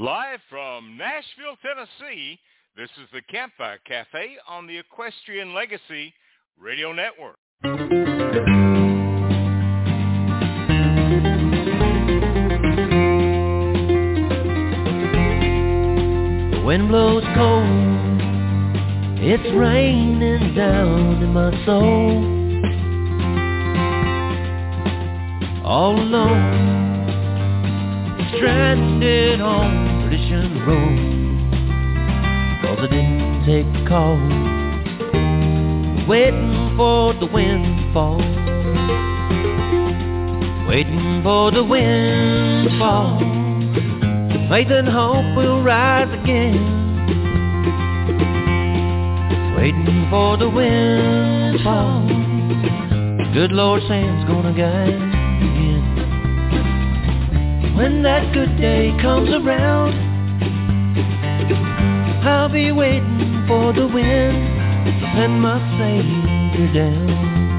Live from Nashville, Tennessee, this is the Campfire Cafe on the Equestrian Legacy Radio Network. The wind blows cold, it's raining down in my soul. All alone, stranded on perdition road. Cause I didn't take the call. Waiting for the windfall. Waiting for the windfall. Faith and hope will rise again. Waiting for the windfall. Good Lord Sam's gonna guide again. When that good day comes around, I'll be waiting for the wind and my Savior down.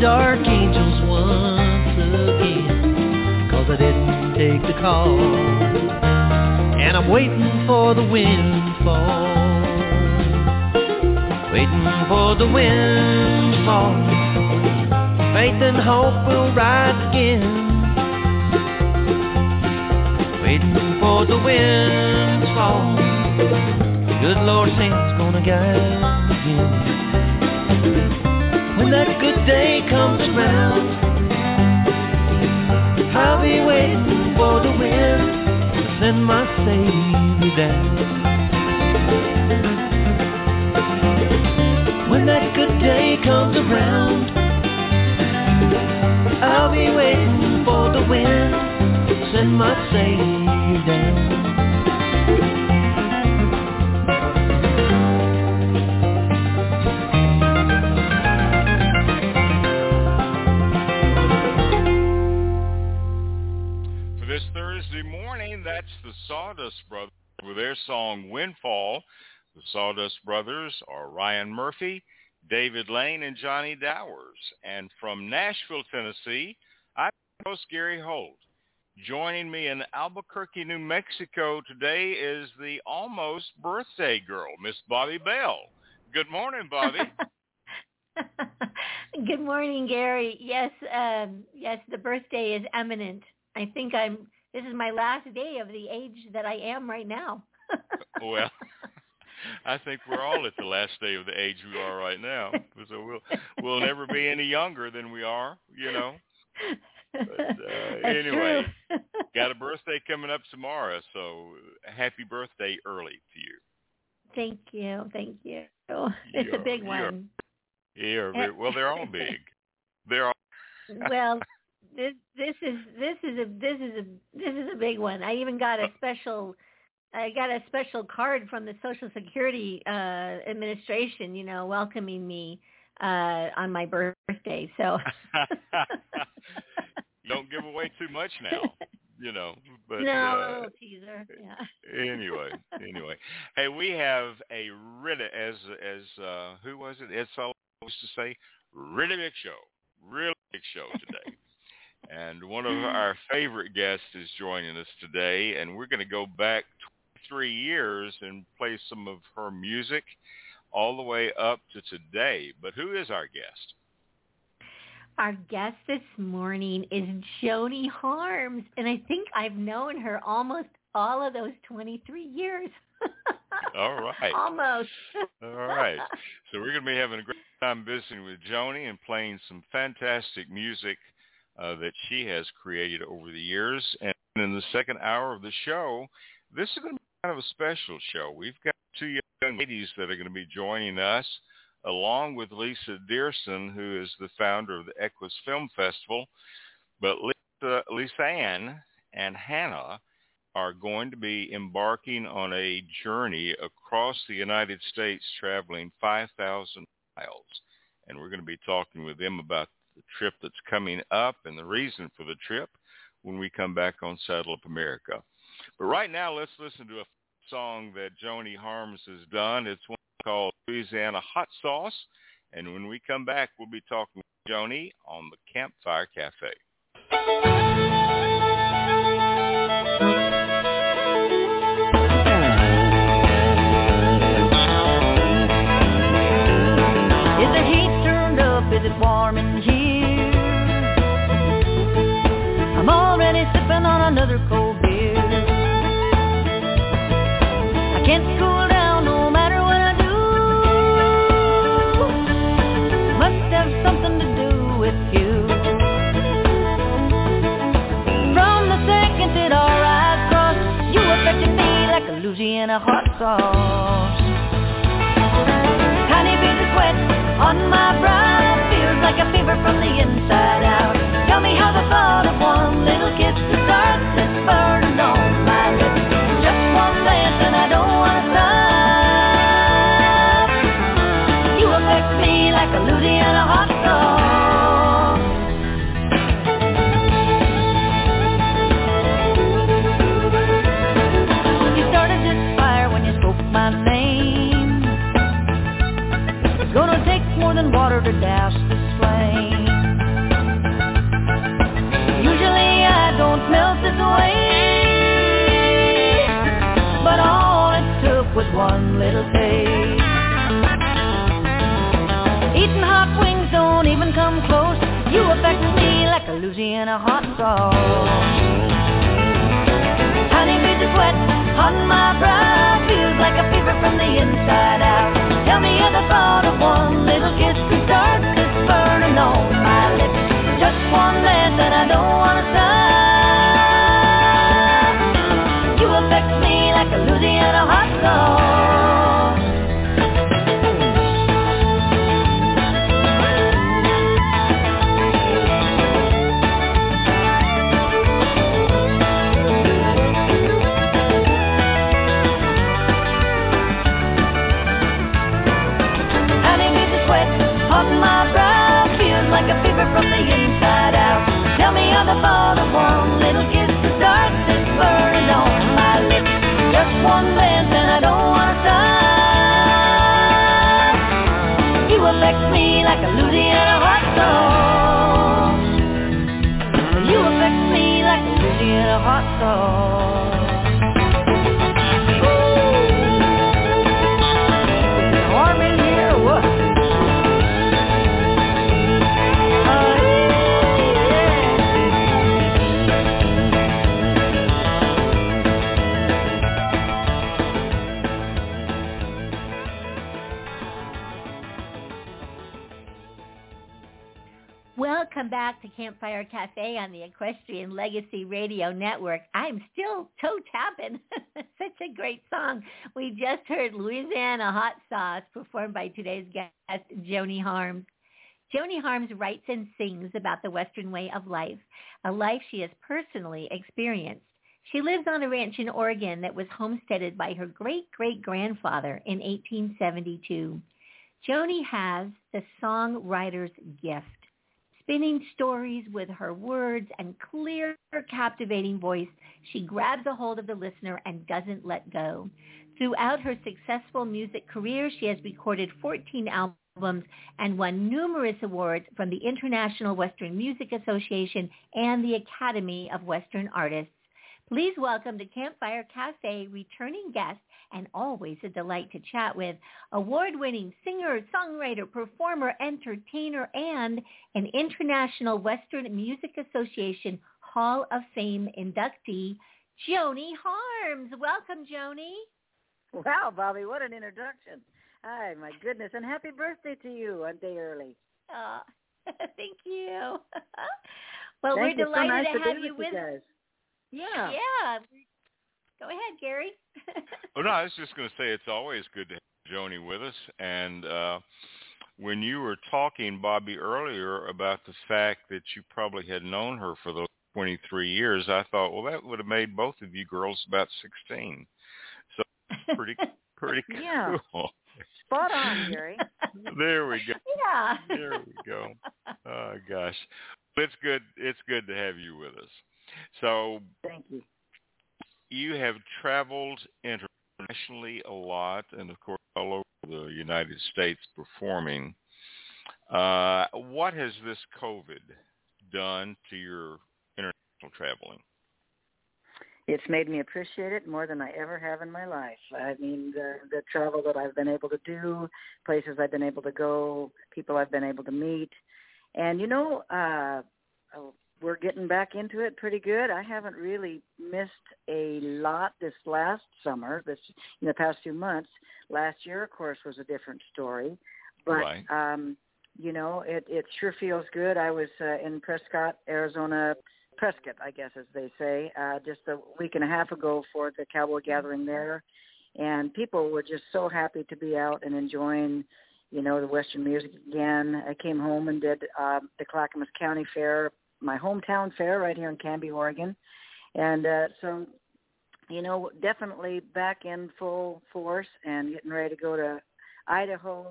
Dark angels once again. Cause I didn't take the call, and I'm waiting for the windfall. Waiting for the windfall. Faith and hope will rise again. Waiting for the windfall. Good Lord Saint's gonna guide again. Wind send my Savior down. Murphy, David Lane, and Johnny Dowers. And from Nashville, Tennessee, I'm host Gary Holt. Joining me in Albuquerque, New Mexico today is the almost birthday girl, Miss Bobbi Bell. Good morning, Bobbi. Good morning, Gary. Yes, um, yes, the birthday is imminent. I think I'm. This is my last day of the age that I am right now. well, I think we're all at the last day of the age we are right now. So we'll we'll never be any younger than we are, you know. But, uh, anyway, got a birthday coming up tomorrow, so happy birthday early to you. thank you, thank you. It's a You're- big one. Yeah, well, they're all big. They're all well, this this is this is a this is a this is a big one. I even got a special I got a special card from the Social Security uh administration, you know, welcoming me uh on my birthday. So don't give away too much now, you know. But no, a uh, little teaser. Yeah. anyway, anyway, hey, we have a really as as uh who was it? Ed Sullivan used to say, really big show, really big show today. and one of our favorite guests is joining us today, and we're going to go back 23 years and play some of her music all the way up to today. But who is our guest? Our guest this morning is Joni Harms, and I think I've known her almost all of those 23 years. All right. Almost. All right. So we're going to be having a great time visiting with Joni and playing some fantastic music uh, that she has created over the years. And in the second hour of the show, this is going to be kind of a special show. We've got two young ladies that are going to be joining us, along with Lisa Dierson, who is the founder of the Equus Film Festival. But Lisa, Lisanne and Hannah are going to be embarking on a journey across the United States traveling 5,000 miles. And we're going to be talking with them about the trip that's coming up and the reason for the trip when we come back on Saddle Up America. But right now, let's listen to a song that Joni Harms has done. It's one called Louisiana Hot Sauce. And when we come back, we'll be talking with Joni on the Campfire Cafe. Is the heat turned up? Is it warm in here? I'm already sipping on another cold a Louisiana hot sauce. Tiny beads of sweat on my brow feels like a fever from the inside out. Tell me how the thought of one little kiss to start this burning to douse this flame. Usually I don't melt this way, but all it took was one little taste. Eating hot wings don't even come close. You affect me like a Louisiana hot sauce. Honey beads of sweat me back to Campfire Cafe on the Equestrian Legacy Radio Network. I'm still toe tapping. Such a great song. We just heard Louisiana Hot Sauce performed by today's guest, Joni Harms. Joni Harms writes and sings about the Western way of life, a life she has personally experienced. She lives on a ranch in Oregon that was homesteaded by her great-great-grandfather in 1872. Joni has the songwriter's gift spinning stories with her words and clear, captivating voice, she grabs a hold of the listener and doesn't let go. Throughout her successful music career, she has recorded 14 albums and won numerous awards from the International Western Music Association and the Academy of Western Artists. Please welcome to Campfire Cafe returning guest and always a delight to chat with, award-winning singer, songwriter, performer, entertainer, and an International Western Music Association Hall of Fame inductee, Joni Harms. Welcome, Joni. Wow, Bobbi, what an introduction. Hi, my goodness, and happy birthday to you a day early. Oh, thank you. well, Thank we're you. So delighted nice to to have you with guys. Yeah. Yeah. Go ahead, Gary. Oh no, I was just going to say it's always good to have Joni with us. And uh, when you were talking, Bobbi, earlier about the fact that you probably had known her for those 23 years, I thought, well, that would have made both of you girls about 16. So pretty pretty Yeah. cool. Spot on, Gary. There we go. yeah. There we go. Oh gosh, it's good. It's good to have you with us. So Thank you. you have traveled internationally a lot, and of course all over the United States performing. Uh, what has this COVID done to your international traveling? It's made me appreciate it more than I ever have in my life. I mean, the the travel that I've been able to do, places I've been able to go, people I've been able to meet, and you know, uh, we're getting back into it pretty good. I haven't really missed a lot this last summer, this in the past few months. Last year, of course, was a different story, but Right. um, you know, it it sure feels good. I was uh, in Prescott, Arizona Prescott, I guess as they say, uh, just a week and a half ago for the cowboy gathering there, and people were just so happy to be out and enjoying, you know, the Western music again. I came home and did uh, the Clackamas County Fair, my hometown fair right here in Canby, Oregon, and uh, so, you know, definitely back in full force and getting ready to go to Idaho,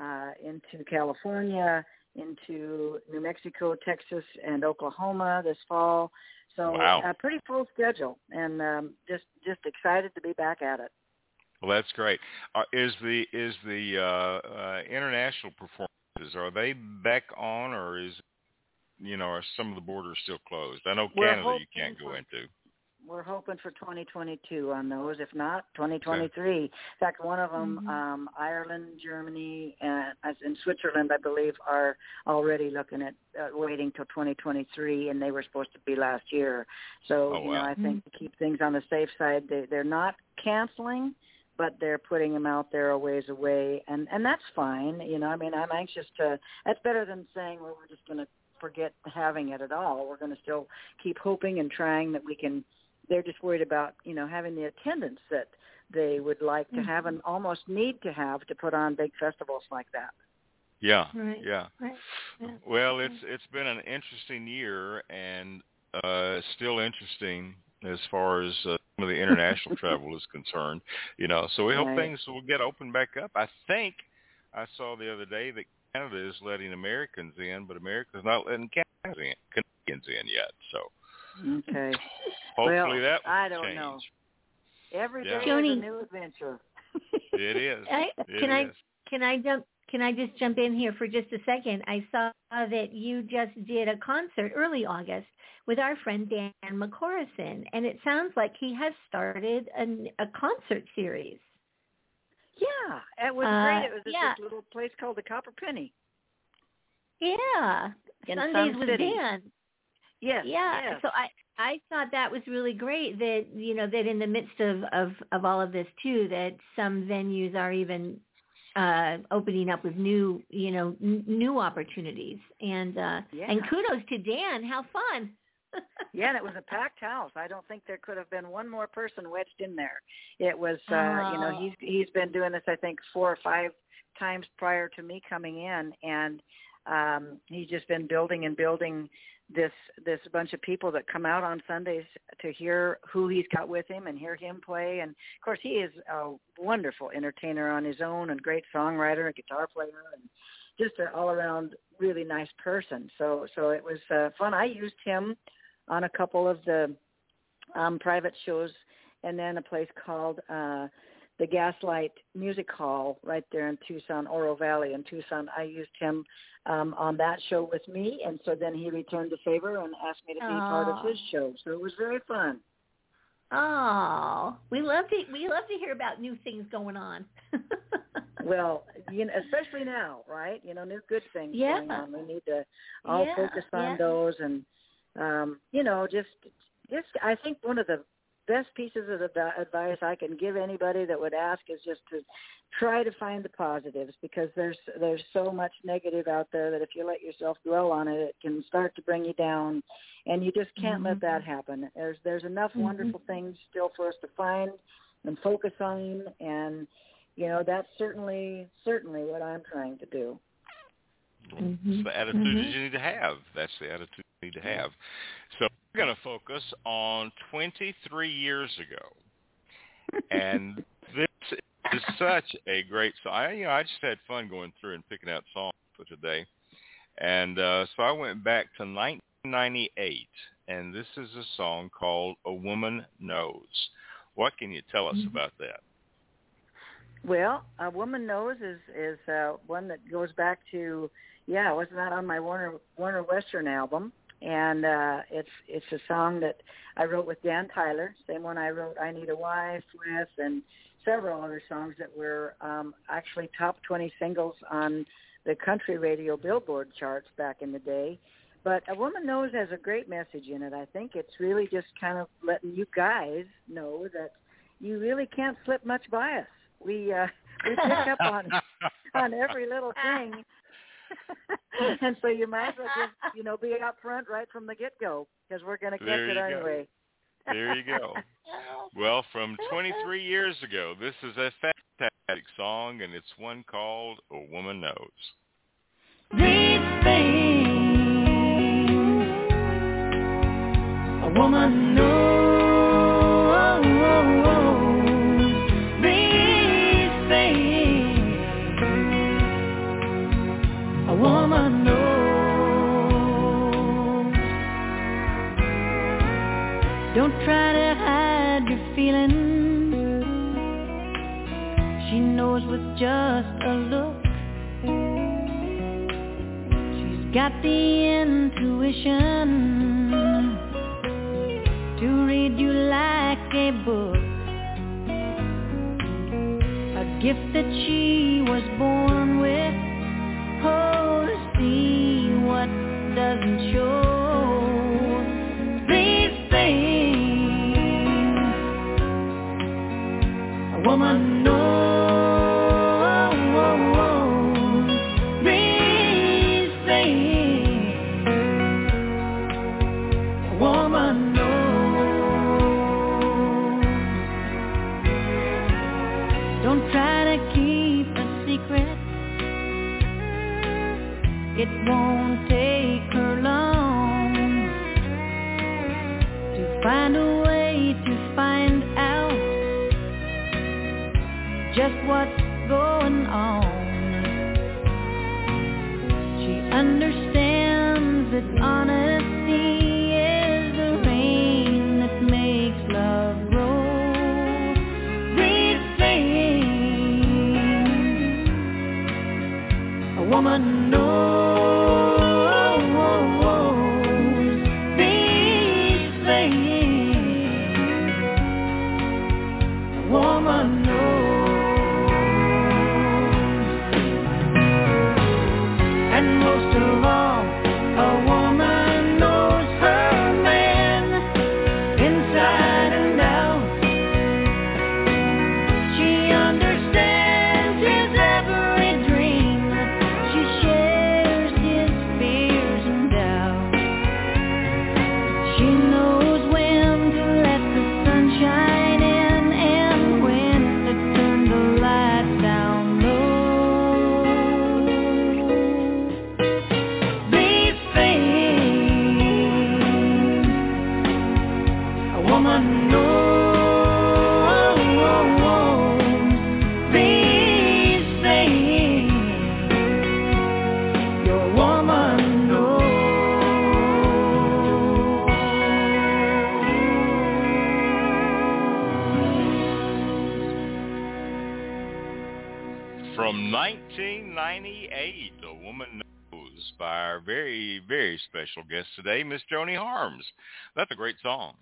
uh, into California into New Mexico, Texas, and Oklahoma this fall. So Wow. a pretty full schedule, and um, just just excited to be back at it. Well, that's great. Uh, is the is the uh, uh, international performances are they back on, or is you know are some of the borders still closed? I know We're Canada you can't go into. We're hoping for 2022 on those. If not, 2023. In fact, one of them, Mhm. um, Ireland, Germany, and as in Switzerland, I believe, are already looking at uh, waiting till 2023, and they were supposed to be last year. So, Oh, you know, wow. I think to keep things on the safe side, they, they're not canceling, but they're putting them out there a ways away, and and that's fine. You know, I mean, I'm anxious to. That's better than saying, well, we're just going to forget having it at all. We're going to still keep hoping and trying that we can they're just worried about you know having the attendance that they would like to have and almost need to have to put on big festivals like that. Yeah, Right. yeah. Right. Yeah. Well, it's it's been an interesting year, and uh, still interesting as far as uh, some of the international travel is concerned. You know, so we hope Right. things will get opened back up. I think I saw the other day that Canada is letting Americans in, but America's not letting Canadians in, Canadians in yet. So Okay. hopefully Well, that will I don't change. know. Every day Yeah. is Joni- a new adventure. It is. I, It can I can I jump can I just jump in here for just a second? I saw that you just did a concert early August with our friend Dan McCorison, and it sounds like he has started an, a concert series. Yeah, it was Uh, great. It was at yeah. this little place called the Copper Penny. Yeah, In Sundays with City. Dan. Yes. Yeah, yes. so I I thought that was really great that you know that in the midst of of of all of this too that some venues are even uh opening up with new you know n- new opportunities and uh Yeah. and kudos to Dan how fun Yeah, and it was a packed house. I don't think there could have been one more person wedged in there. It was, uh, you know, Oh. he's he's been doing this I think four or five times prior to me coming in, and um, he's just been building and building this this bunch of people that come out on Sundays to hear who he's got with him and hear him play. And of course, he is a wonderful entertainer on his own and great songwriter, and guitar player, and just an all around really nice person. So so it was uh, fun. I used him on a couple of the um, private shows, and then a place called uh, the Gaslight Music Hall right there in Tucson, Oro Valley in Tucson. I used him um, on that show with me, and so then he returned the favor and asked me to be part of his show. So it was very fun. oh we love to we love to hear about new things going on Well, you know, especially now, right? You know, new good things Yeah. going on. We need to all Yeah, focus on yeah. those, and um, you know, just, just. I think one of the best pieces of advi- advice I can give anybody that would ask is just to try to find the positives because there's there's so much negative out there that if you let yourself dwell on it, it can start to bring you down, and you just can't let Mhm. that happen. There's there's enough Mhm. wonderful things still for us to find and focus on, and you know that's certainly certainly what I'm trying to do. It's the attitude that you need to have. That's the attitude you need to have. So we're going to focus on 23 years ago, and this is such a great song. I, you know, I just had fun going through and picking out songs for today, and uh, so I went back to 1998, and this is a song called "A Woman Knows." What can you tell us Mm-hmm. about that? Well, a woman knows is is uh, one that goes back to yeah, was not that on my Warner Warner Western album, and uh, it's it's a song that I wrote with Dan Tyler, same one I wrote I Need a Wife with, and several other songs that were um, actually top 20 singles on the country radio Billboard charts back in the day. But a woman knows has a great message in it. I think it's really just kind of letting you guys know that you really can't slip much by us. We uh, we pick up on on every little thing, and so you might as well just you know be up front right from the get go because we're going to catch There it you go. anyway. There you go. Well, from 23 years ago, this is a fantastic song, and it's one called "A Woman Knows." These things a woman knows. With just a look. She's got the intuition to read you like a book. A gift that she was born with. Oh, going on. She understands that honesty is the rain that makes love grow. These things a woman knows. Very, special guest today, Miss Joni Harms. That's a great song.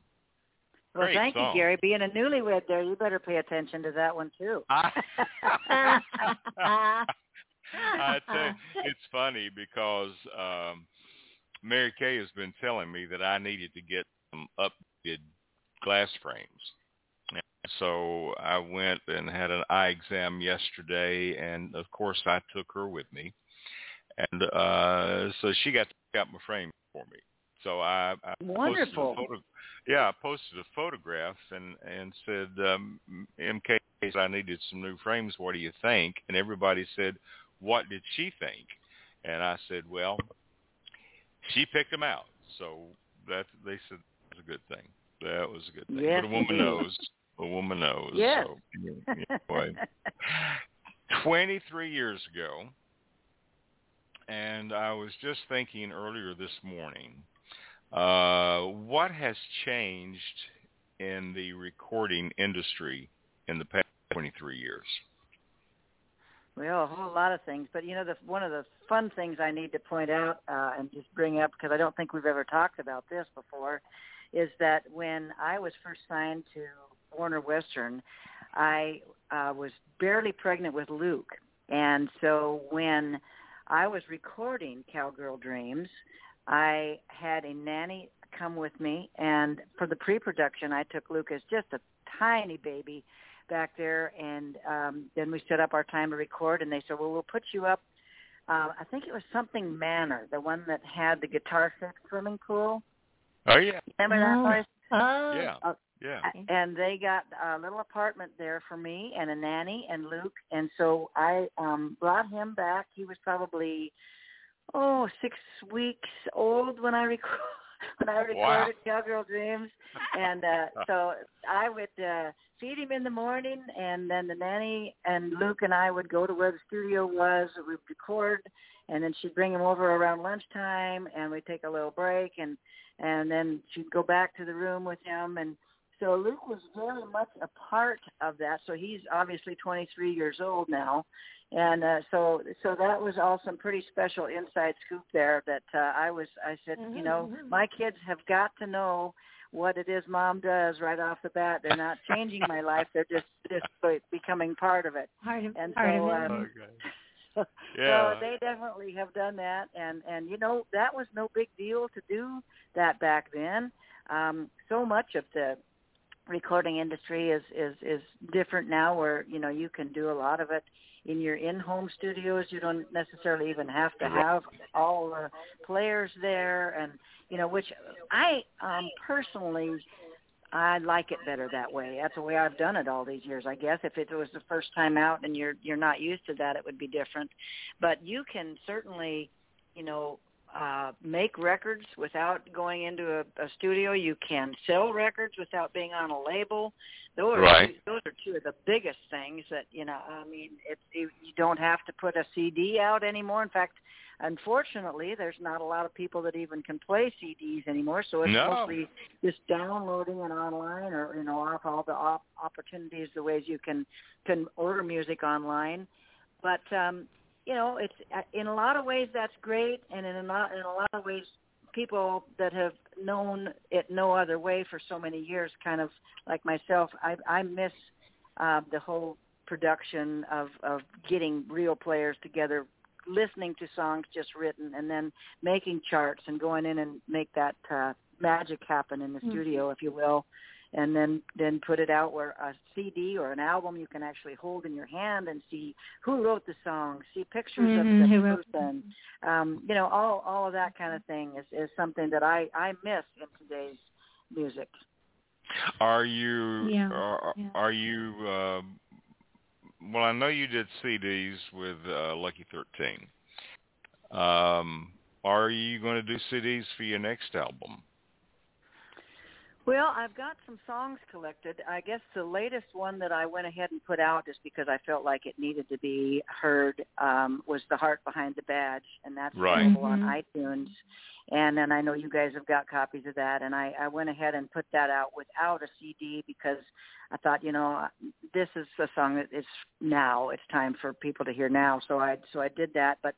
Well, Great thank song. you, Gary. Being a newlywed, there, you better pay attention to that one too. I, I tell you, it's funny because um, Mary Kay has been telling me that I needed to get some updated glass frames. And So I went and had an eye exam yesterday, and of course I took her with me, and uh, so she got to pick out my frame for me. So I, I Wonderful. Posted a photo, yeah, I posted a photograph and and said, um, MK I needed some new frames. What do you think? And everybody said, what did she think? And I said, well, she picked them out. So that they said was a good thing. That was a good thing. Yes, but a woman knows. A woman knows. Yes. So, anyway, 23 years ago, and I was just thinking earlier this morning, uh, what has changed in the recording industry in the past 23 years? Well, a whole lot of things, but you know, the one of the fun things I need to point out uh, and just bring up because I don't think we've ever talked about this before, is that when I was first signed to Warner Western, I uh, was barely pregnant with Luke, and so when I was recording Cowgirl Dreams, I had a nanny come with me, and for the pre-production, I took Lucas, just a tiny baby back there, and um, then we set up our time to record, and they said, well, we'll put you up. Uh, I think it was something Manor, the one that had the guitar set swimming pool. Oh yeah, Remember that Oh. place? Oh, yeah, Uh, yeah. and they got a little apartment there for me and a nanny and Luke, and so I um brought him back. He was probably oh six weeks old when I record when I recorded Wow. Cowgirl Dreams, and uh so I would uh feed him in the morning, and then the nanny and Luke and I would go to where the studio was. We'd record, and then she'd bring him over around lunchtime, and we'd take a little break, and and then she'd go back to the room with him, and so Luke was very much a part of that. So he's obviously 23 years old now, and uh, so so that was all some pretty special inside scoop there. That uh, I was I said, you know, Mhm. my kids have got to know what it is mom does right off the bat. They're not changing my life; they're just just becoming part of it. part of And part so, of it. um, Okay. So they definitely have done that, and and you know that was no big deal to do that back then. Um, so much of the recording industry is is is different now, where you know you can do a lot of it in your in-home studios. You don't necessarily even have to have all the players there, and you know which I um, personally I like it better that way. That's the way I've done it all these years. I guess if it was the first time out and you're you're not used to that, it would be different. But you can certainly, you know, uh, make records without going into a, a studio. You can sell records without being on a label. Those are Right. two, those are two of the biggest things that you know. I mean, it's you, you don't have to put a CD out anymore. In fact, unfortunately, there's not a lot of people that even can play CDs anymore. So it's No. mostly just downloading it online, or you know, off all the op- opportunities, the ways you can can order music online. But um, you know, it's uh, in a lot of ways that's great, and in a lot in a lot of ways, people that have known it no other way for so many years, kind of like myself, I I miss uh, the whole production of of getting real players together listening to songs just written and then making charts and going in and make that uh, magic happen in the Mhm. studio if you will and then then put it out where a CD or an album you can actually hold in your hand and see who wrote the song, see pictures Mhm, of who the wrote- person, um, you know, all all of that kind of thing is is something that I I miss in today's music. Are you Yeah, are, yeah. are you uh, well I know you did CDs with uh, Lucky 13. Um are you going to do CDs for your next album? Well, I've got some songs collected. I guess the latest one that I went ahead and put out just because I felt like it needed to be heard um, was "The Heart Behind the Badge," and that's Right. available on Mhm. iTunes. And then I know you guys have got copies of that, and I, I went ahead and put that out without a CD because I thought, you know, this is a song that is now. It's time for people to hear now. So I so I did that, but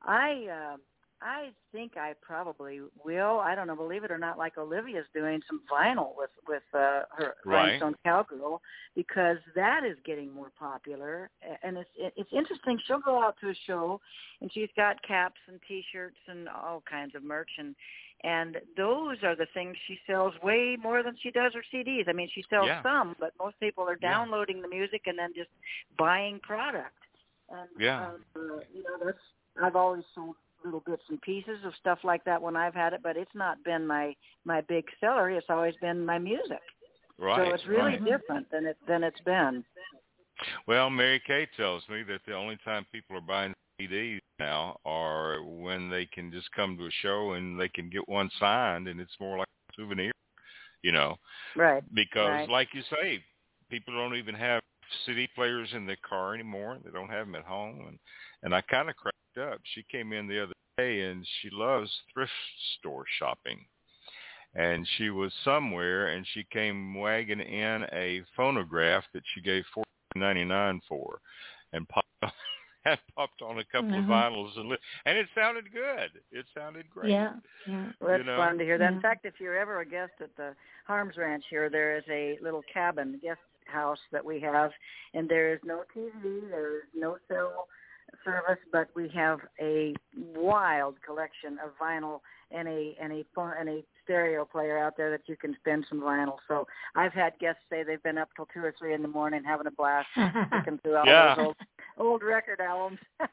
I. Uh, I think I probably will. I don't know, believe it or not, like Olivia's doing some vinyl with with uh, her Right. Rhinestone Cowgirl because that is getting more popular. And it's it's interesting. She'll go out to a show, and she's got caps and T-shirts and all kinds of merch, and and those are the things she sells way more than she does her CDs. I mean, she sells Yeah. some, but most people are Yeah. downloading the music and then just buying product. And Yeah. um, uh, you know, that's I've always sold little bits and pieces of stuff like that when I've had it, but it's not been my my big seller. It's always been my music. Right. so it's really right. different than it than it's been. Well, Mary Kay tells me that the only time people are buying CDs now are when they can just come to a show and they can get one signed, and it's more like a souvenir You know, right? Because, right. like you say, people don't even have CD players in their car anymore. They don't have them at home, and and I kind of cracked up. She came in the other day, and she loves thrift store shopping and she was somewhere and she came wagging in a phonograph that she gave four ninety nine for and popped had popped on a couple mm-hmm. of vinyls and li- and it sounded good. It sounded great. Yeah, yeah. Well, that's you know? fun to hear that. Yeah. In fact, if you're ever a guest at the Harms Ranch here, there is a little cabin guest house that we have, and there is no TV, there is no cell service, but we have a wild collection of vinyl and a and a and a stereo player out there that you can spin some vinyl. So I've had guests say they've been up till two or three in the morning having a blast looking through all Yeah. those old old record albums. Uh,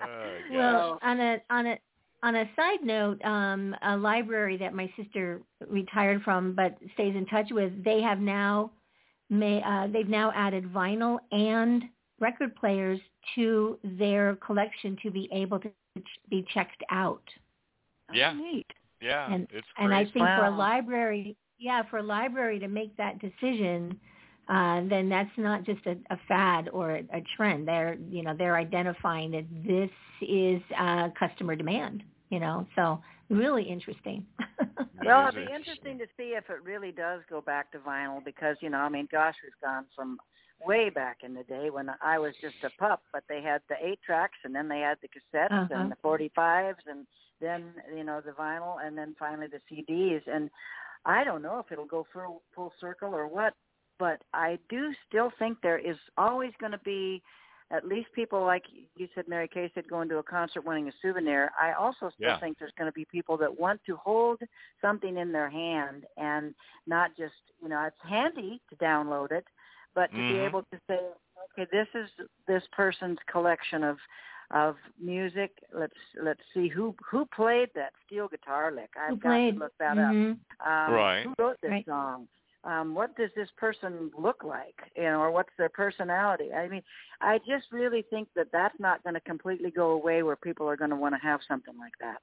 Well, on a on a on a side note, um, a library that my sister retired from but stays in touch with, they have now may uh, they've now added vinyl and record players to their collection to be able to be checked out. Yeah. Oh, neat. yeah, and- it's And I crazy. think for a library, yeah, for a library to make that decision, uh, then that's not just a, a fad or a, a trend. They're, you know, they're identifying that this is uh, customer demand. You know, so really interesting. Well, It it'll be interesting to see if it really does go back to vinyl because, you know, I mean, gosh, we've gone from way back in the day when I was just a pup, but they had the eight tracks and then they had the cassettes Uh-huh. and the 45s and then, you know, the vinyl and then finally the CDs. And I don't know if it'll go full, full circle or what, but I do still think there is always going to be at least people like you said, Mary Kay said, going to a concert wanting a souvenir. I also still Yeah. think there's going to be people that want to hold something in their hand and not just, you know, it's handy to download it, but to be Mhm. able to say, okay, this is this person's collection of of music. Let's let's see who who played that steel guitar lick. I've Who got played? to look that Mhm. up. Um, Right. Who wrote this Right. song? Um, what does this person look like? You know, or what's their personality? I mean, I just really think that that's not going to completely go away where people are going to want to have something like that.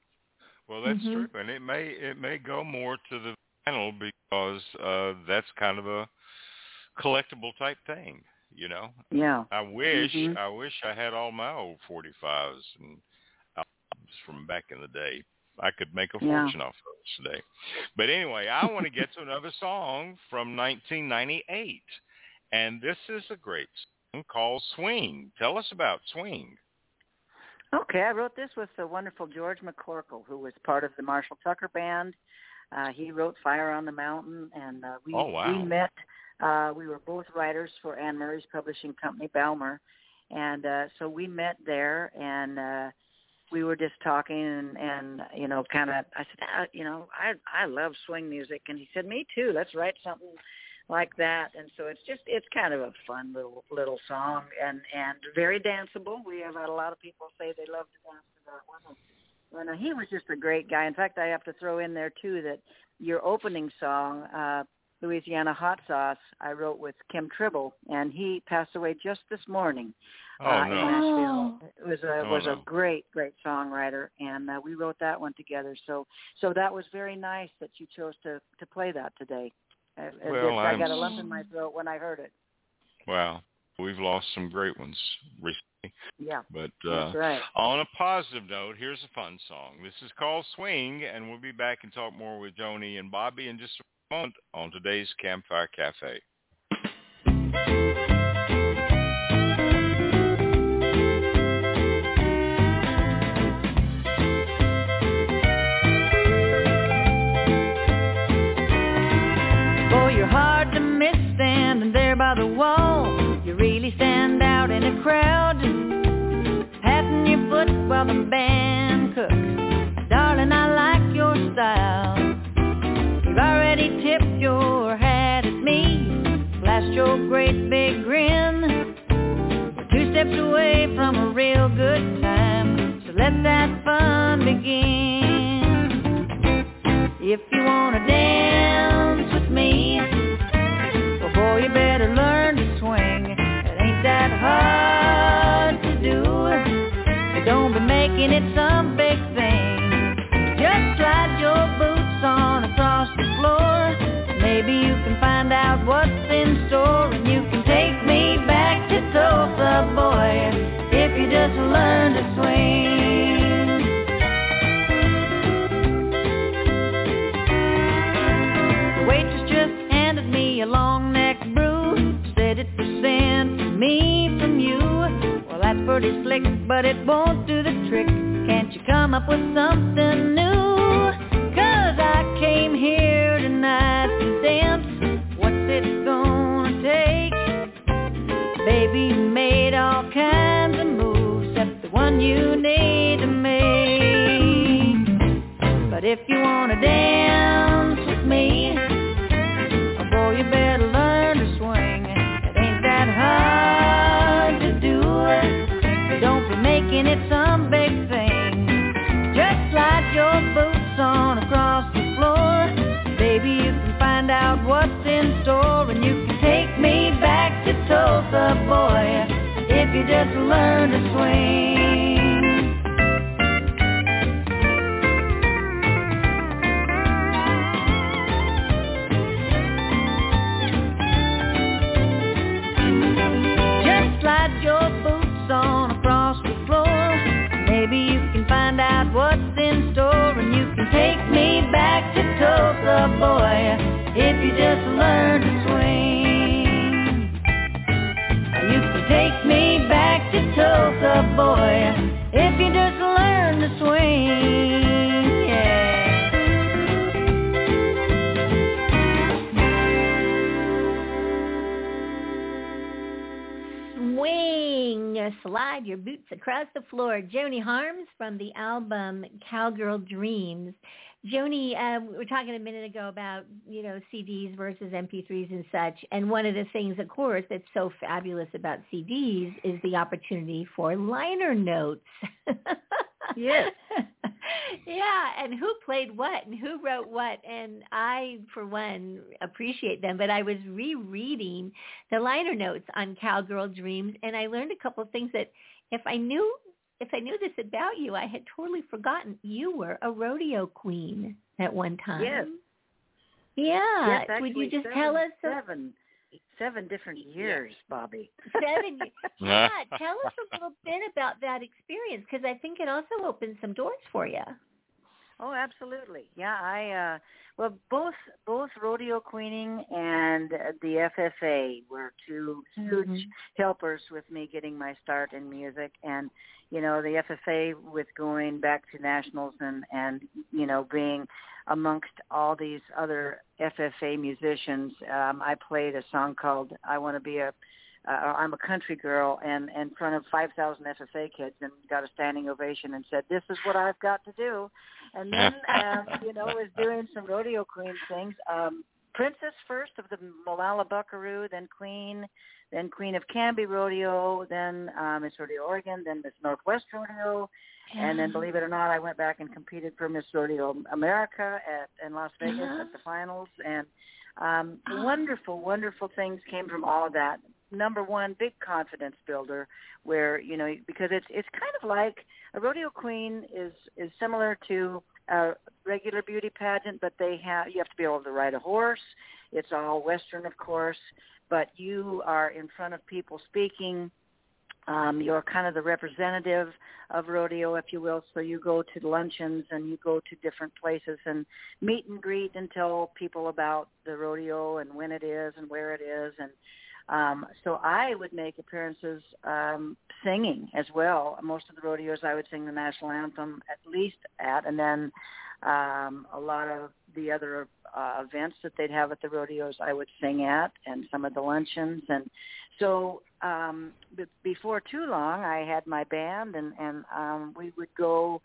Well, that's Mhm. true, and it may it may go more to the vinyl because uh that's kind of a collectible type thing. You know, Yeah. I wish Mhm. I wish I had all my old 45s and albums from back in the day. I could make a Yeah. fortune off of those today. But anyway, I want to get to another song from 1998, and this is a great song called "Swing." Tell us about "Swing." Okay, I wrote this with the wonderful George McCorkle, who was part of the Marshall Tucker Band. Uh, he wrote "Fire on the Mountain," and uh, we Oh, wow. we met. Uh, we were both writers for Anne Murray's publishing company, Balmur, and uh, so we met there, and uh, we were just talking, and, and you know, kind of. I said, ah, you know, I I love swing music, and he said, me too. Let's write something like that. And so it's just it's kind of a fun little little song and and very danceable. We have had a lot of people say they love to dance to that one. And uh, he was just a great guy. In fact i have to throw in there too that your opening song uh louisiana hot sauce i wrote with kim tribble and he passed away just this morning Oh uh, in no. Nashville. It was a Oh, was no. a great great songwriter, and uh, we wrote that one together. So so that was very nice that you chose to to play that today. Uh, it Well, just- I got a I'm- lump in my throat when I heard it. Wow, we've lost some great ones recently. Yeah, But uh, that's right. on a positive note, here's a fun song. This is called Swing, and we'll be back and talk more with Joni and Bobby in just a moment on today's Campfire Cafe. Boy, you're hard to miss standing there by the wall. You really stand out in a crowd. Patting your foot while the band great big grin. We're two steps away from a real good time. So let that fun begin. If you wanna dance with me, well boy you better learn to swing. It ain't that hard to do. Don't be making it some but it won't do the trick. Can't you come up with something new? Cause I came here tonight to dance. What's it gonna take? Baby, made all kinds of moves except the one you need to make. But if you wanna dance you just learn to swing. Slide your boots across the floor. Joni Harms from the album Cowgirl Dreams. Joni, uh, we were talking a minute ago about you know CDs versus MP3s and such, and one of the things, of course, that's so fabulous about CDs is the opportunity for liner notes. Yes. yeah, and who played what and who wrote what, and I, for one, appreciate them. But I was rereading the liner notes on Cowgirl Dreams, and I learned a couple of things that if I knew if I knew this about you, I had totally forgotten. You were a rodeo queen at one time. Yes. Yeah. yes, Would you just seven, tell us a- seven, seven different years, Bobbi. seven years? Yeah. Tell us a little bit about that experience because I think it also opened some doors for you. Oh, absolutely. Yeah, I uh well both both rodeo queening and the FFA were two huge Mhm. helpers with me getting my start in music and you know the FFA with going back to nationals and and you know being amongst all these other FFA musicians um I played a song called I want to be a uh, I'm a country girl and in front of 5,000 FFA kids and got a standing ovation and said this is what I've got to do and then um, you know was doing some rodeo queen things. Um, Princess first of the Molalla Buckaroo, then Queen, then Queen of Canby Rodeo, then uh, Miss Rodeo Oregon, then Miss Northwest Rodeo, and then believe it or not, I went back and competed for Miss Rodeo America at in Las Vegas Uh-huh. at the finals, and um, wonderful, wonderful things came from all of that. Number one, big confidence builder, where you know because it's it's kind of like a rodeo queen is is similar to a regular beauty pageant, but they have you have to be able to ride a horse. It's all Western, of course, but you are in front of people speaking. Um, you're kind of the representative of rodeo, if you will. So you go to luncheons and you go to different places and meet and greet and tell people about the rodeo and when it is and where it is. And um, so I would make appearances um, singing as well. Most of the rodeos I would sing the national anthem at least at, and then um, a lot of the other uh, events that they'd have at the rodeos I would sing at, and some of the luncheons. And so um, b- before too long, I had my band, and and um, we would go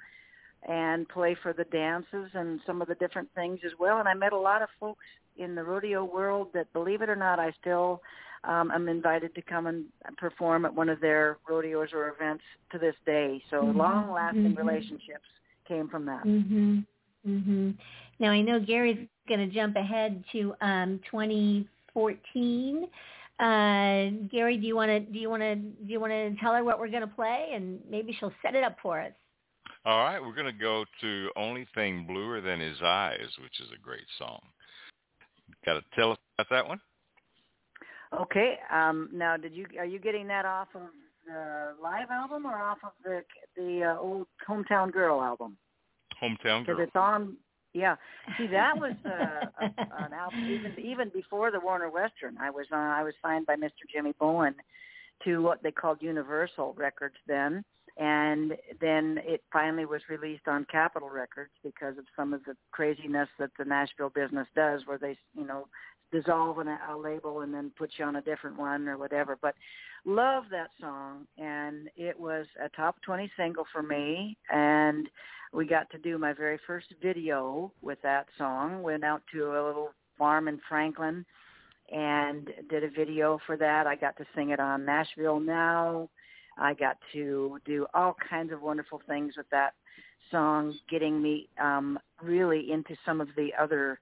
and play for the dances and some of the different things as well. And I met a lot of folks in the rodeo world that, believe it or not, I still um, am invited to come and perform at one of their rodeos or events to this day. So Mhm. long-lasting Mhm. relationships came from that. Mhm. Mhm. Now I know Gary's going to jump ahead to um 2014. Uh Gary, do you want to do you want to do you want to tell her what we're going to play and maybe she'll set it up for us. All right, we're going to go to Only Thing Bluer Than His Eyes, which is a great song. Got to tell us about that one? Okay. Um, now, did you are you getting that off of the live album or off of the the uh, old Hometown Girl album? Hometown Because it's on. Yeah. See, that was uh, a, an album even even before the Warner Western. I was uh, I was signed by Mr. Jimmy Bowen to what they called Universal Records then, and then it finally was released on Capitol Records because of some of the craziness that the Nashville business does, where they you know dissolve in a, a label and then put you on a different one or whatever. But love that song, and it was a top 20 single for me, and we got to do my very first video with that song. Went out to a little farm in Franklin and did a video for that. I got to sing it on Nashville Now. I got to do all kinds of wonderful things with that song, getting me um, really into some of the other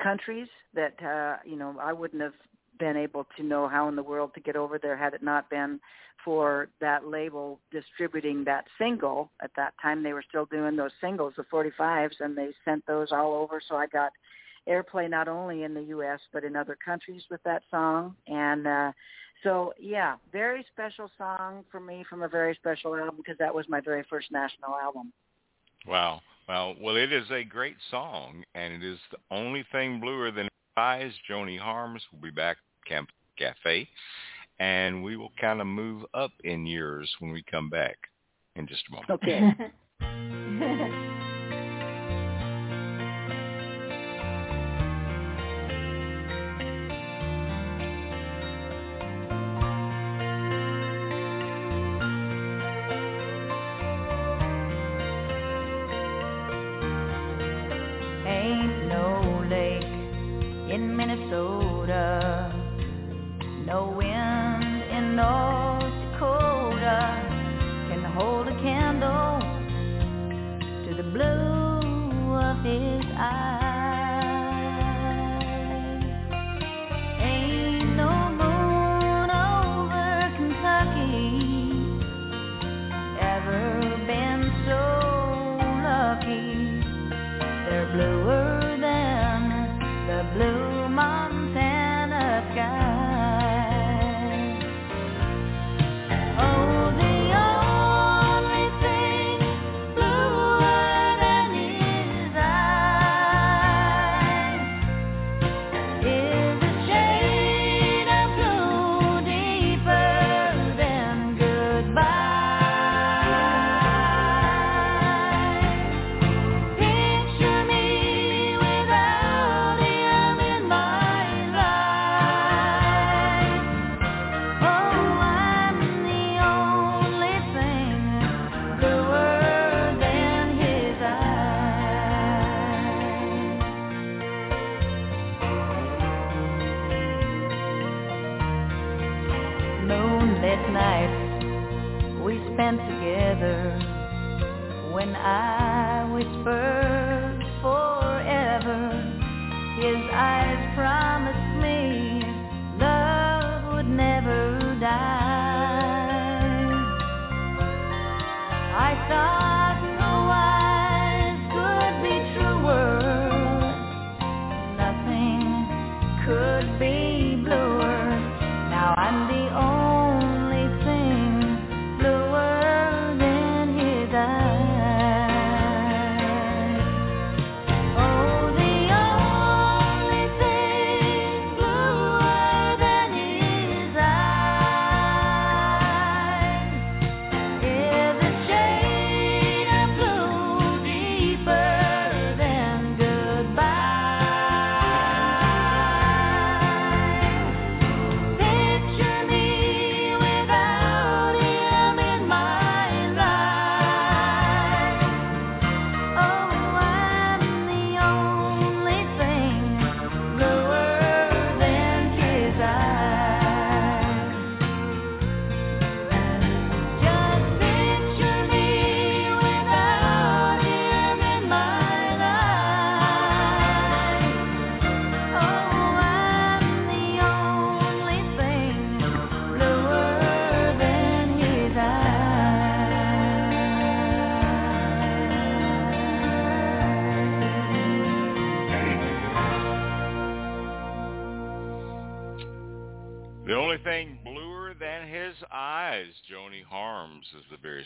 countries that uh, you know I wouldn't have been able to know how in the world to get over there had it not been for that label distributing that single. At that time, they were still doing those singles, the 45s, and they sent those all over. So I got airplay not only in the U.S. but in other countries with that song. And uh, so, yeah, very special song for me from a very special album because that was my very first national album. Wow. Well, well, it is a great song, and it is the only thing bluer than eyes. Joni Harms will be back at Camp Cafe, and we will kind of move up in years when we come back in just a moment. Okay.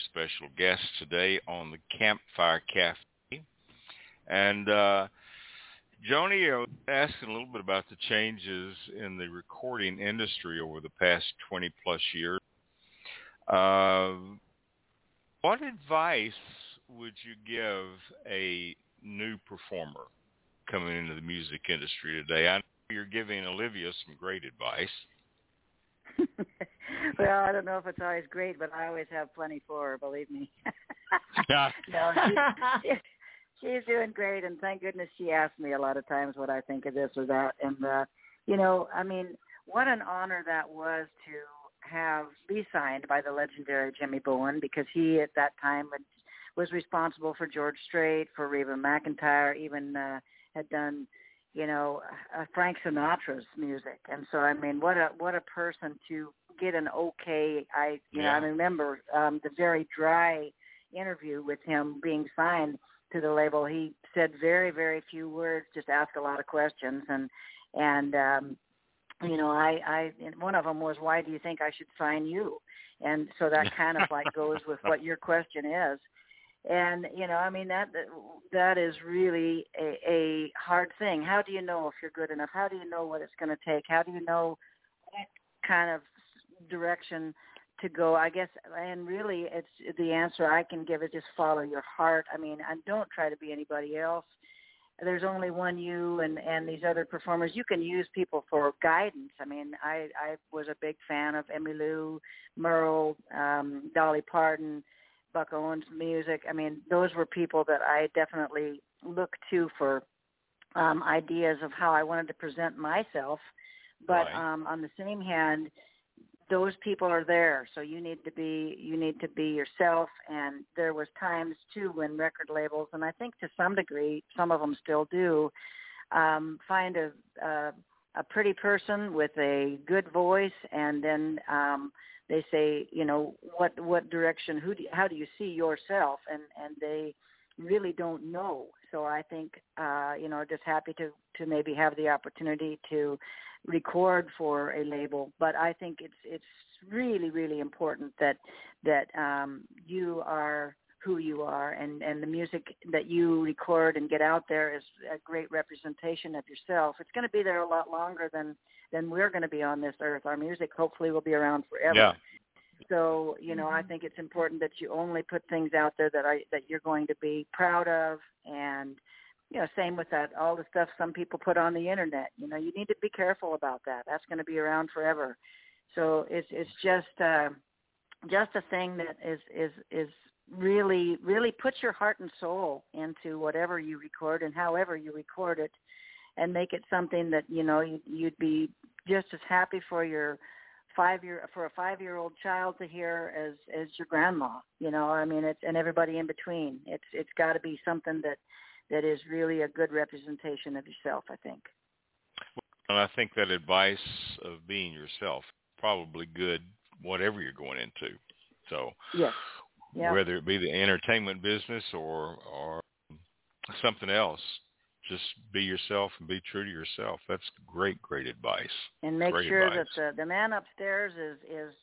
special guest today on the Campfire Cafe. And uh, Joni, I was asking a little bit about the changes in the recording industry over the past 20 plus years. Uh, what advice would you give a new performer coming into the music industry today? I know you're giving Olivia some great advice. well, I don't know if it's always great, but I always have plenty for her. Believe me. Yeah. no, she, she's doing great, and thank goodness she asked me a lot of times what I think of this or that. And uh, you know, I mean, what an honor that was to have be signed by the legendary Jimmy Bowen because he at that time had, was responsible for George Strait, for Reba McEntire, even uh, had done you know uh, Frank Sinatra's music, and so I mean, what a what a person to get an okay. I you know I remember um, the very dry interview with him being signed to the label. He said very very few words, just asked a lot of questions, and and um, you know I I one of them was why do you think I should sign you, and so that kind of like goes with what your question is and you know i mean that that is really a, a hard thing. How do you know if you're good enough? How do you know what it's going to take? How do you know what kind of direction to go? I guess and really it's the answer i can give is just follow your heart. I mean and don't try to be anybody else. There's only one you and and these other performers. You can use people for guidance. I mean i i was a big fan of emmylou merle um dolly parton Buck Owens music. I mean, those were people that I definitely looked to for um, ideas of how I wanted to present myself. But Right. um, on the same hand, those people are there, so you need to be you need to be yourself. And there was times too when record labels, and I think to some degree, some of them still do, um, find a, a a pretty person with a good voice, and then um, they say, you know, what what direction, who, do, how do you see yourself, and and they really don't know. So I think, uh, you know, just happy to to maybe have the opportunity to record for a label. But I think it's it's really really important that that um, you are who you are and and the music that you record and get out there is a great representation of yourself. It's going to be there a lot longer than than we're going to be on this earth. Our music hopefully will be around forever. Yeah. so you know i think it's important that you only put things out there that i that you're going to be proud of. And you know same with that all the stuff some people put on the internet. You know you need to be careful about that. That's going to be around forever. So it's it's just uh just a thing that is is is really really put your heart and soul into whatever you record and however you record it and make it something that you know you'd, you'd be just as happy for your five year for a five year old child to hear as as your grandma you know? I mean it's and everybody in between. It's it's got to be something that that is really a good representation of yourself i think. And I think that advice of being yourself probably good whatever you're going into. So yes yeah whether it be the entertainment business or or something else, just be yourself and be true to yourself. That's great, great advice. and make Great sure advice. that the the man upstairs is is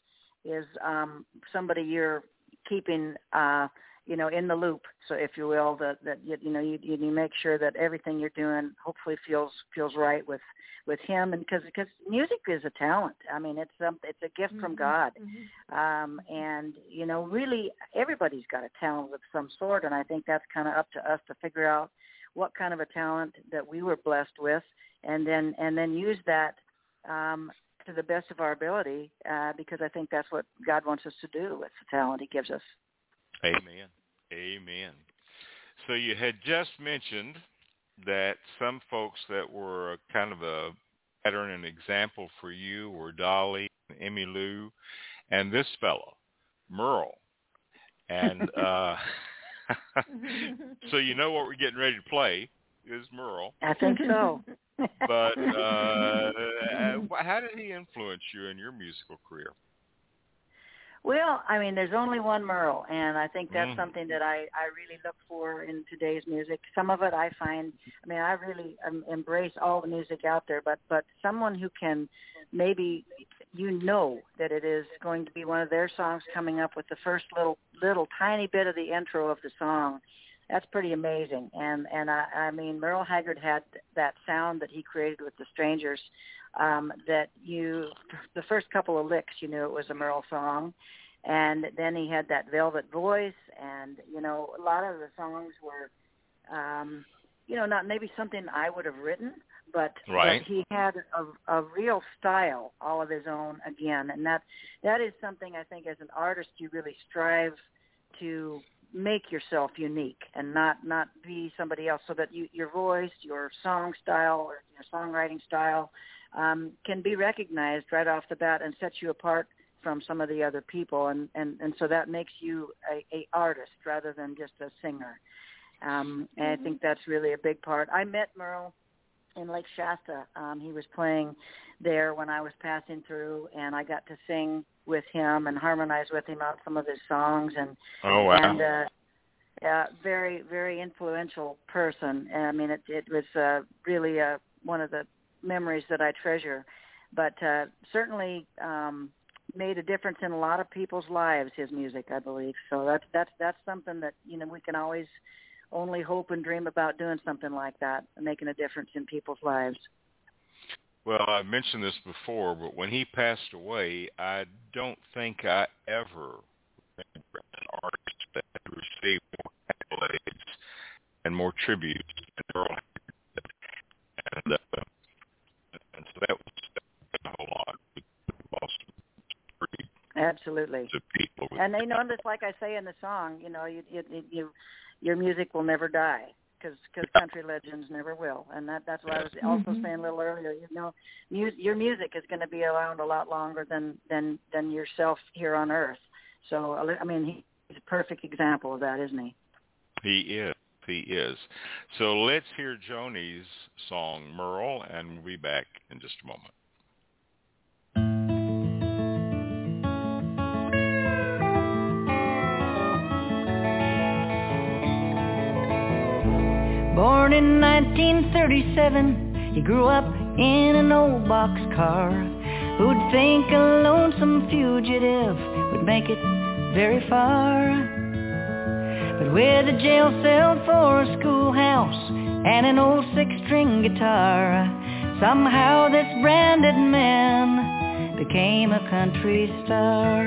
is um somebody you're keeping uh you know in the loop so if you will that that you, you know you you make sure that everything you're doing hopefully feels feels right with with him. And because because music is a talent. I mean it's um it's a gift from god. Um and you know really everybody's got a talent of some sort and i think that's kind of up to us to figure out what kind of a talent that we were blessed with and then and then use that um to the best of our ability uh because i think that's what god wants us to do with the talent he gives us Amen. Amen. So you had just mentioned that some folks that were kind of a pattern and example for you were Dolly, Emmy Lou, and this fellow, Merle. And uh so you know what we're getting ready to play is Merle. i think so But uh how did he influence you in your musical career? Well, I mean, there's only one Merle, and I think that's Mhm. something that I I really look for in today's music. Some of it I find, I mean, I really um, embrace all the music out there, but but someone who can maybe you know that it is going to be one of their songs coming up with the first little little tiny bit of the intro of the song. That's pretty amazing. And and I, I mean Merle Haggard had that sound that he created with the Strangers. Um, that you the first couple of licks you knew it was a Merle song, and then he had that velvet voice, and you know a lot of the songs were, um, you know, not maybe something I would have written, but, right. but he had a, a real style all of his own again, and that that is something I think as an artist you really strive to make yourself unique and not not be somebody else, so that you, your voice, your song style, or your songwriting style um, can be recognized right off the bat and set you apart from some of the other people, and and and so that makes you a, a artist rather than just a singer. Um, and Mm-hmm. I think that's really a big part. I met Merle in Lake Shasta. Um, he was playing there when I was passing through, and I got to sing with him and harmonize with him on some of his songs. And Oh wow. and uh, yeah, very very influential person. And, I mean, it it was uh, really uh, one of the memories that I treasure. But uh, certainly um, made a difference in a lot of people's lives. His music, I believe. So that's that's that's something that you know we can always only hope and dream about doing something like that, making a difference in people's lives. Well, I mentioned this before, but when he passed away, I don't think I ever remember an artist that received more accolades and more tributes than Merle. And, uh, so that was, a whole lot. We lost Absolutely. of people. And they know this, like I say in the song, you know, you you, you your music will never die because cause country legends never will, and that that's what I was also Mhm. saying a little earlier. You know, mu- your music is going to be around a lot longer than than than yourself here on Earth. So I mean, he's a perfect example of that, isn't he? He is. He is. So let's hear Joni's song Merle, and we'll be back in just a moment. Born in 1937, he grew up in an old boxcar. Who'd think a lonesome fugitive would make it very far? But with a jail cell for a schoolhouse and an old six-string guitar, somehow this branded man became a country star.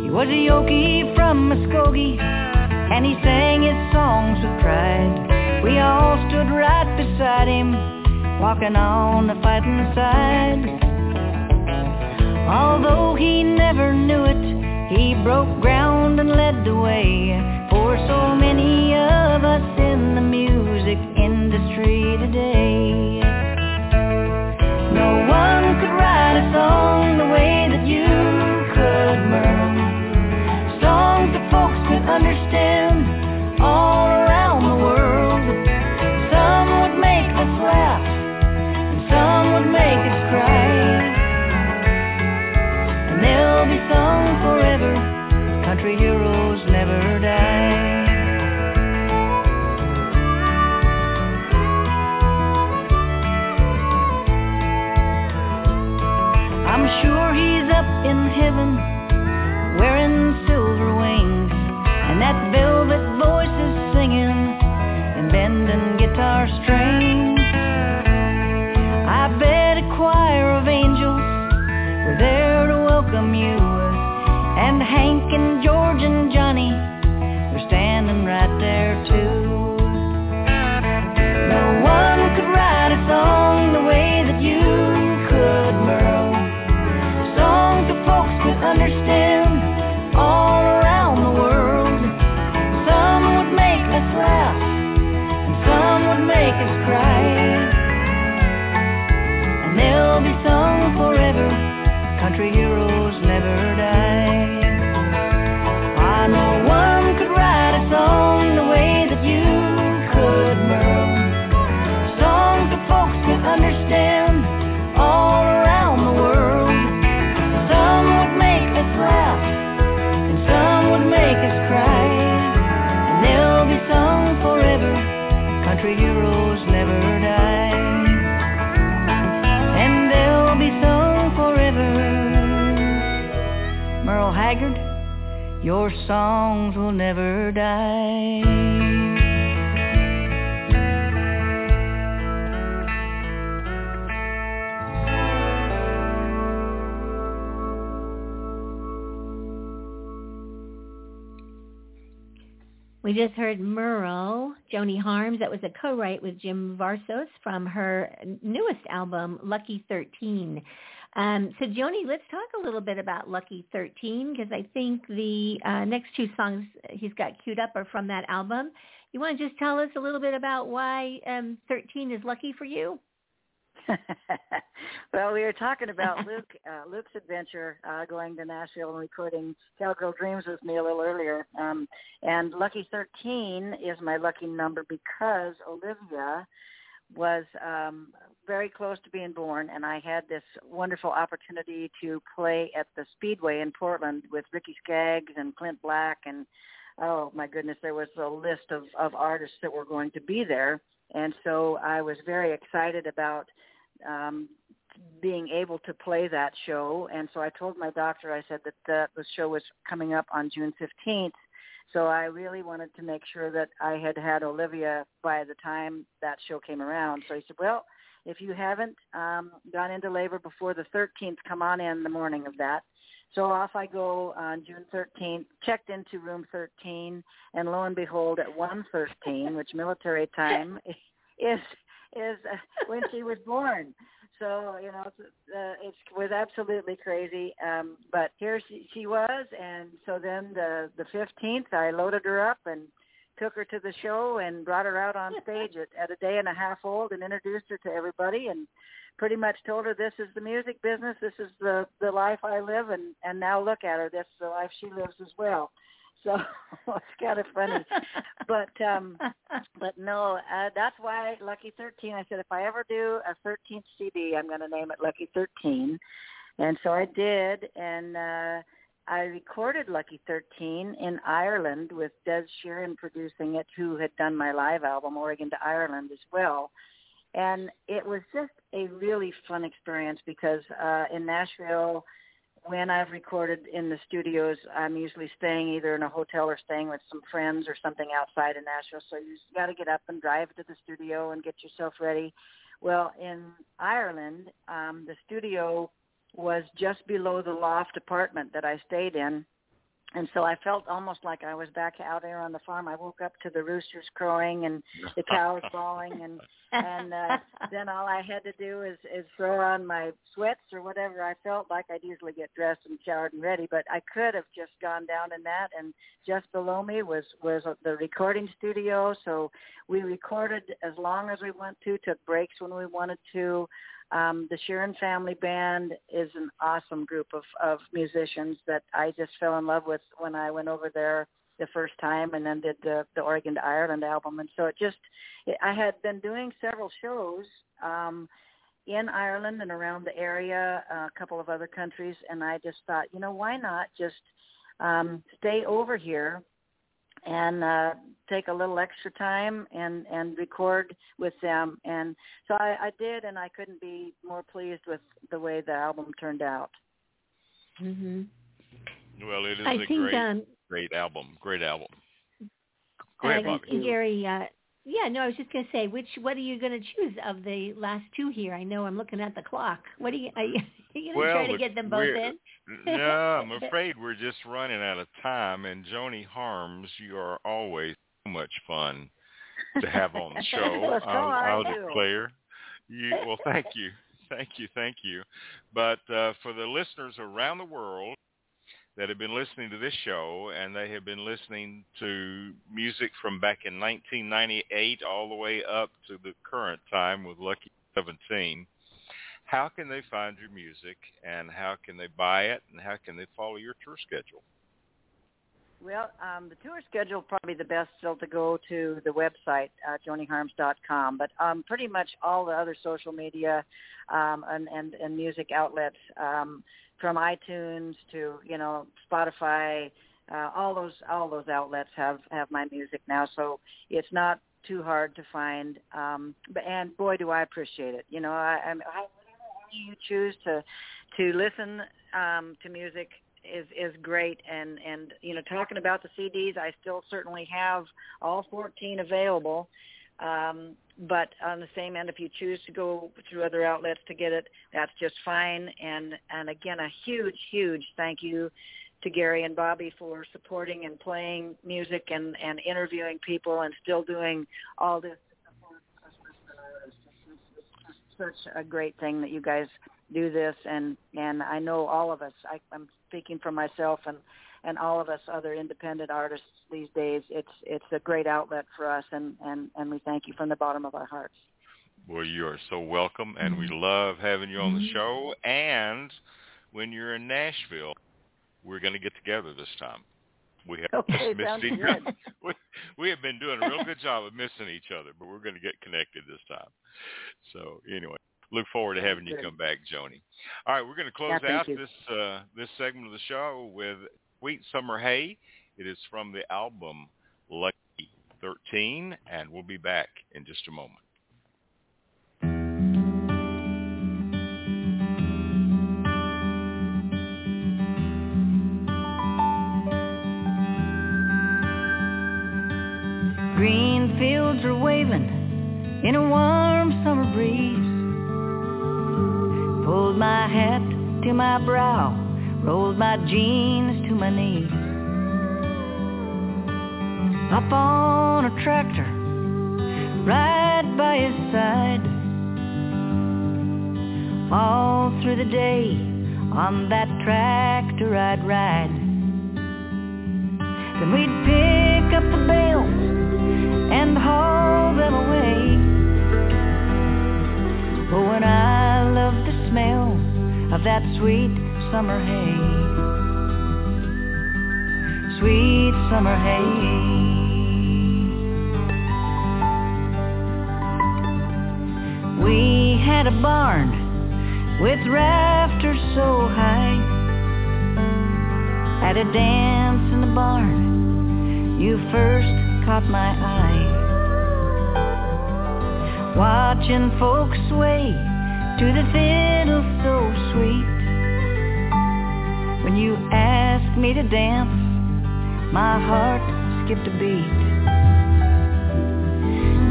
He was a Okie from Muskogee, and he sang his songs with pride. We all stood right beside him, walking on the fighting side. Although he never knew it, he broke ground and led the way for so many of us in the music industry today. No one could write a song the way that you could, Merle. Sure he's up in heaven wearing silver wings and that velvet voice is singing and bending guitar strings. I bet a choir of angels were there to welcome you and Hank and George and Johnny with Jim Varsos from her newest album, Lucky 13. Um, so Joni, let's talk a little bit about Lucky 13 because I think the uh, next two songs he's got queued up are from that album. You want to just tell us a little bit about why um, 13 is lucky for you? well, we were talking about Luke, uh, Luke's adventure uh, going to Nashville and recording Cowgirl Dreams with me a little earlier. Um, and Lucky 13 is my lucky number because Olivia was um, very close to being born, and I had this wonderful opportunity to play at the Speedway in Portland with Ricky Skaggs and Clint Black, and oh my goodness, there was a list of, of artists that were going to be there. And so I was very excited about um, being able to play that show. And so I told my doctor, I said that the, the show was coming up on June 15th. So I really wanted to make sure that I had had Olivia by the time that show came around. So he said, well, if you haven't um, gone into labor before the 13th, come on in the morning of that. So off I go on June 13th, checked into room 13, and lo and behold, at 1:13, which military time is is uh, when she was born. So you know, it's, uh, it was absolutely crazy. Um, but here she, she was, and so then the the fifteenth, I loaded her up and took her to the show and brought her out on stage at, at a day and a half old and introduced her to everybody and pretty much told her this is the music business, this is the the life I live, and and now look at her, this is the life she lives as well. So it's kind of funny, but um, but no, uh, that's why Lucky Thirteen. I said if I ever do a thirteenth CD, I'm going to name it Lucky Thirteen, and so I did, and uh, I recorded Lucky Thirteen in Ireland with Des Sheeran producing it, who had done my live album Oregon to Ireland as well. And it was just a really fun experience because uh, in Nashville, when I've recorded in the studios, I'm usually staying either in a hotel or staying with some friends or something outside of Nashville. So you got to get up and drive to the studio and get yourself ready. Well, in Ireland, um, the studio was just below the loft apartment that I stayed in and so I felt almost like I was back out there on the farm. I woke up to the roosters crowing and the cows bawling, and and uh, then all I had to do is is throw on my sweats or whatever I felt like. I'd usually get dressed and showered and ready, but I could have just gone down in that. And just below me was was the recording studio, so we recorded as long as we wanted to, took breaks when we wanted to. Um, the Sheeran Family Band is an awesome group of, of musicians that I just fell in love with when I went over there the first time and then did the, the Oregon to Ireland album. And so it just, it, I had been doing several shows um, in Ireland and around the area, uh, a couple of other countries, and I just thought, you know, why not just um, stay over here and uh, take a little extra time and and record with them and so I, I did and I couldn't be more pleased with the way the album turned out. Mhm. Well, it is I a think, great, um, great album. Great album. Go ahead, uh, Gary, uh, yeah, no, I was just going to say, which what are you going to choose of the last two here? I know I'm looking at the clock. What are you? Are you, are you going to Well, try to get them both we're- in? no, I'm afraid we're just running out of time. And Joni Harms, you are always so much fun to have on the show. I'll, I'll declare. You well, thank you, thank you, thank you. But uh, for the listeners around the world that have been listening to this show, and they have been listening to music from back in 1998 all the way up to the current time with Lucky 17 how can they find your music and how can they buy it and how can they follow your tour schedule? Well, um, the tour schedule probably the best still to go to the website uh, joniharms.com, but um, pretty much all the other social media um, and, and and music outlets, um, from iTunes to you know Spotify, uh, all those all those outlets have have my music now, so it's not too hard to find. Um, and boy, do I appreciate it. You know, I, I'm, I you choose to to listen um, to music is is great. And and you know talking about the CDs I still certainly have all 14 available. Um but on the same end if you choose to go through other outlets to get it that's just fine. And and again a huge huge thank you to Gary and Bobbi for supporting and playing music and and interviewing people and still doing all this. Such a great thing that you guys do this. And and I know all of us I, I'm speaking for myself and and all of us other independent artists these days it's it's a great outlet for us and and and we thank you from the bottom of our hearts. Well you are so welcome and we mm-hmm. love having you on the mm-hmm. show. And when you're in Nashville we're going to get together this time. We have okay, missed good. we, we have been doing a real good job of missing each other but we're going to get connected this time. So anyway look forward to having you come back, Joni. All right, we're going to close yeah, out you. this uh, this segment of the show with "Sweet Summer Hay." It is from the album Lucky 13, and we'll be back in just a moment. Green fields are waving in a warm summer breeze Pulled my hat to my brow, rolled my jeans to my knees. Up on a tractor, right by his side. All through the day, on that tractor I'd ride. Then we'd pick up the bales and haul them away. But when I smell of that sweet summer hay. Sweet summer hay. We had a barn with rafters so high. At a dance in the barn, you first caught my eye. Watching folks sway to the fiddle so sweet. When you asked me to dance, my heart skipped a beat.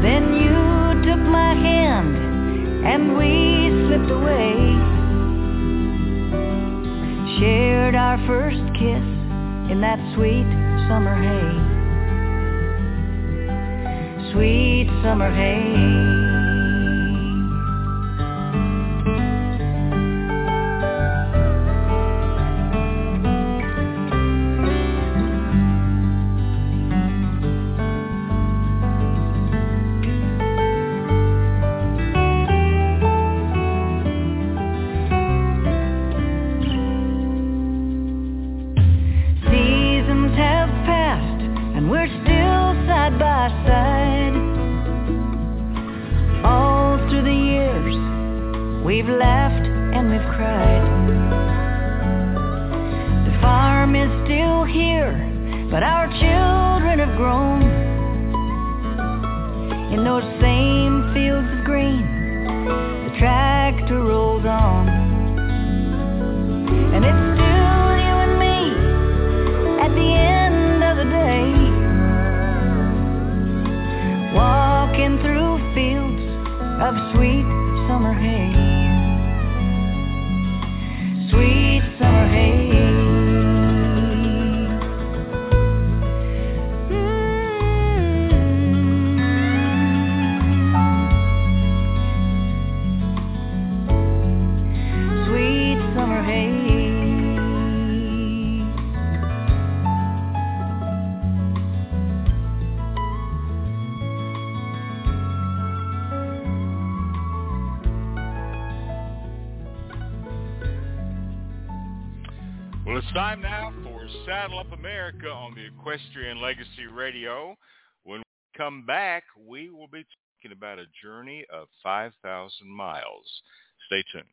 Then you took my hand and we slipped away. Shared our first kiss in that sweet summer hay. Sweet summer hay. Equestrian Legacy Radio. When we come back, we will be talking about a journey of 5,000 miles. Stay tuned.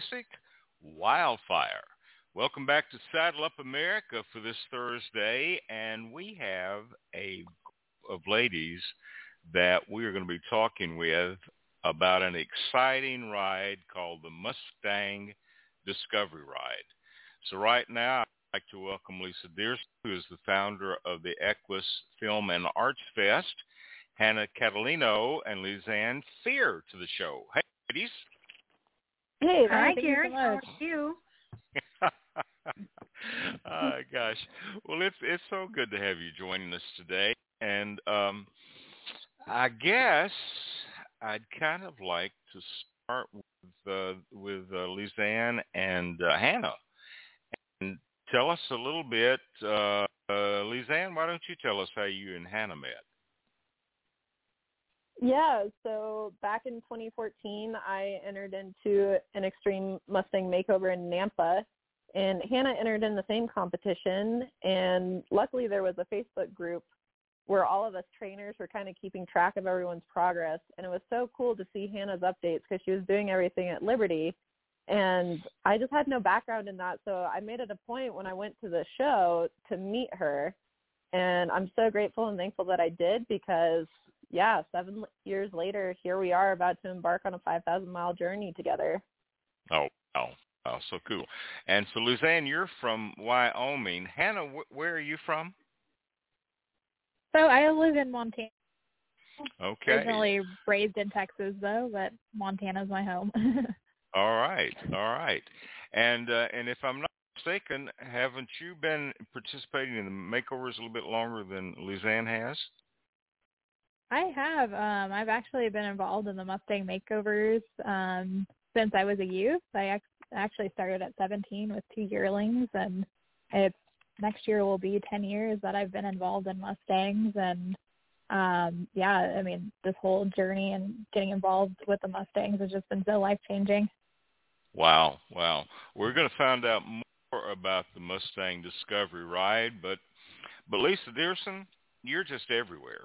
Classic Wildfire. Welcome back to Saddle Up America for this Thursday, and we have a group of ladies that we are going to be talking with about an exciting ride called the Mustang Discovery Ride. So right now, I'd like to welcome Lisa Deers, who is the founder of the Equus Film and Arts Fest, Hannah Catalino and Lisanne Fear to the show. Hey, ladies. Hey, Hi, thank Gary. so How much. are you? oh gosh. Well, it's it's so good to have you joining us today, and um, I guess I'd kind of like to start with uh, with uh, Lisanne and uh, Hannah, and tell us a little bit. Uh, uh, Lisanne, why don't you tell us how you and Hannah met? Yeah, so back in 2014, I entered into an extreme Mustang makeover in Nampa, and Hannah entered in the same competition. And luckily, there was a Facebook group where all of us trainers were kind of keeping track of everyone's progress, and it was so cool to see Hannah's updates because she was doing everything at Liberty. And I just had no background in that, so I made it a point when I went to the show to meet her. And I'm so grateful and thankful that I did because yeah, seven years later, here we are about to embark on a 5,000 mile journey together. Oh, oh, oh, so cool. And so, Lisanne, you're from Wyoming. Hannah, wh- where are you from? So I live in Montana. Okay. Originally raised in Texas though, but Montana's my home. All right. All right. And uh, and if I'm not mistaken, haven't you been participating in the makeovers a little bit longer than Lisanne has? I have. Um, I've actually been involved in the Mustang makeovers um, since I was a youth. I ac- actually started at 17 with two yearlings, and it's next year will be 10 years that I've been involved in Mustangs. And um, yeah, I mean, this whole journey and getting involved with the Mustangs has just been so life changing. Wow, wow. We're going to find out more about the Mustang Discovery ride, but but Lisa Dierson, you're just everywhere.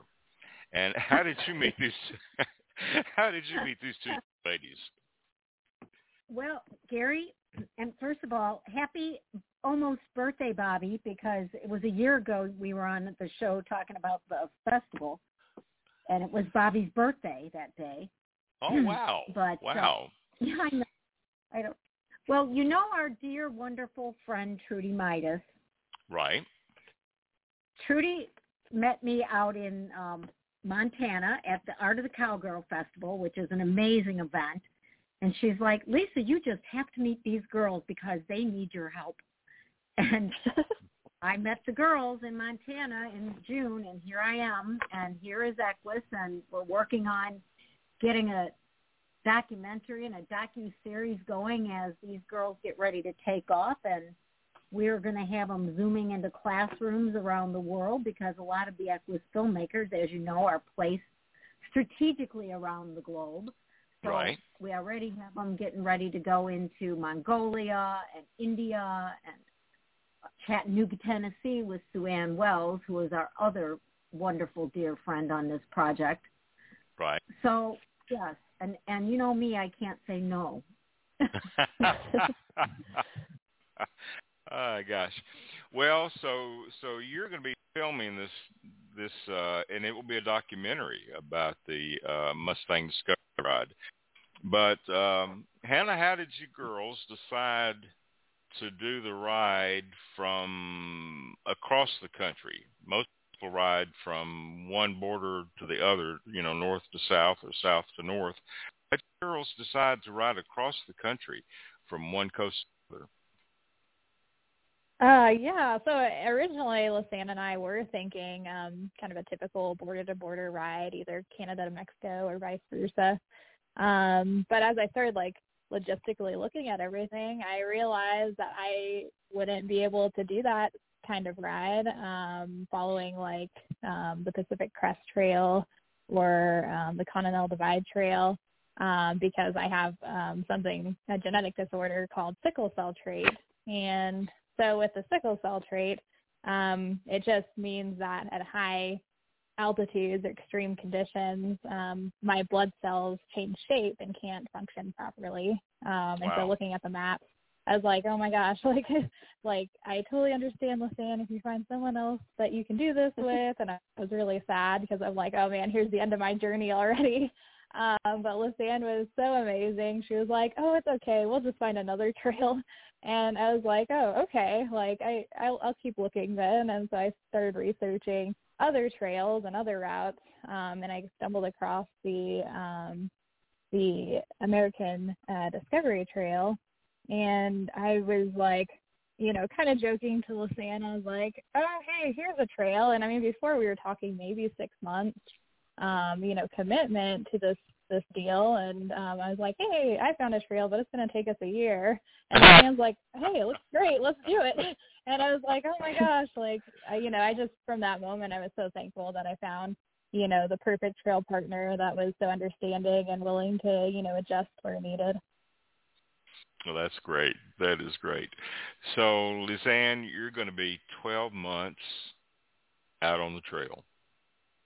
And how did you meet these? how did you meet these two ladies? Well, Gary, and first of all, happy almost birthday, Bobbi, because it was a year ago we were on the show talking about the festival, and it was Bobbi's birthday that day. Oh wow! But uh, wow. yeah, I know. I don't. Well, you know our dear, wonderful friend Trudy Midas. Right. Trudy met me out in um, Montana at the Art of the Cowgirl Festival, which is an amazing event. And she's like, Lisa, you just have to meet these girls because they need your help. And I met the girls in Montana in June, and here I am, and here is Equus, and we're working on getting a documentary and a docu series going as these girls get ready to take off, and we're going to have them zooming into classrooms around the world because a lot of the Equus filmmakers, as you know, are placed strategically around the globe. So Right. we already have them getting ready to go into Mongolia and India and Chattanooga, Tennessee with Sue Ann Wells, who is our other wonderful dear friend on this project. Right. So yes, and and you know me, I can't say no. oh gosh. Well, so so you're going to be filming this this uh and it will be a documentary about the uh Mustang Discovery ride. But um Hannah, how did you girls decide to do the ride from across the country? Most people ride from one border to the other, you know, north to south or south to north. But girls decide to ride across the country from one coast to the other. Uh, yeah. So originally, Lisanne and I were thinking um, kind of a typical border-to-border ride, either Canada to Mexico or vice versa. Um, but as I started like logistically looking at everything, I realized that I wouldn't be able to do that kind of ride um, following like um, the Pacific Crest Trail or um, the Continental Divide Trail um, because I have um, something, a genetic disorder called sickle cell trait. And so with the sickle cell trait, um, it just means that at high altitudes or extreme conditions, um, my blood cells change shape and can't function properly. Um, and so looking at the map, I was like, oh my gosh, like, like I totally understand, Lisanne, if you find someone else that you can do this with. And I was really sad because I'm like, oh man, here's the end of my journey already. Um, but Lisanne was so amazing. She was like, "Oh, it's okay. We'll just find another trail." And I was like, "Oh, okay. Like I, I'll, I'll keep looking then." And so I started researching other trails and other routes, um, and I stumbled across the um, the American uh, Discovery Trail, and I was like, you know, kind of joking to Lisanne. I was like, "Oh, hey, here's a trail." And I mean, before we were talking maybe six months um, you know, commitment to this this deal and um I was like, Hey, I found a trail but it's gonna take us a year and Sam's like, Hey, it looks great, let's do it and I was like, Oh my gosh, like I you know, I just from that moment I was so thankful that I found, you know, the perfect trail partner that was so understanding and willing to, you know, adjust where needed. Well, that's great. That is great. So, Lisanne, you're going to be 12 months out on the trail.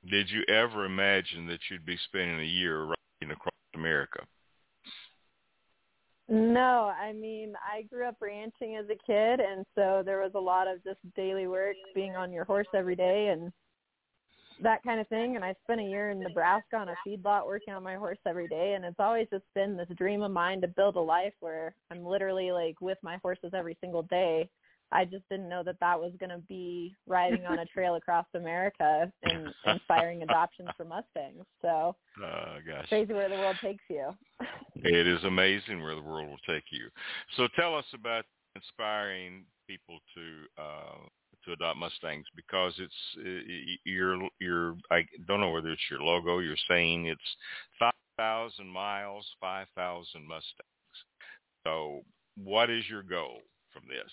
Did you ever imagine that you'd be spending a year across America? No, I mean, I grew up ranching as a kid, and so there was a lot of just daily work, being on your horse every day and that kind of thing. And I spent a year in Nebraska on a feedlot working on my horse every day, and it's always just been this dream of mine to build a life where I'm literally like with my horses every single day. I just didn't know that that was going to be riding on a trail across America and inspiring adoptions for Mustangs. So uh, gosh. crazy where the world takes you. It is amazing where the world will take you. So tell us about inspiring people to uh, to adopt Mustangs because it's uh, your your I don't know whether it's your logo. You're saying it's five thousand miles, five thousand Mustangs. So what is your goal from this?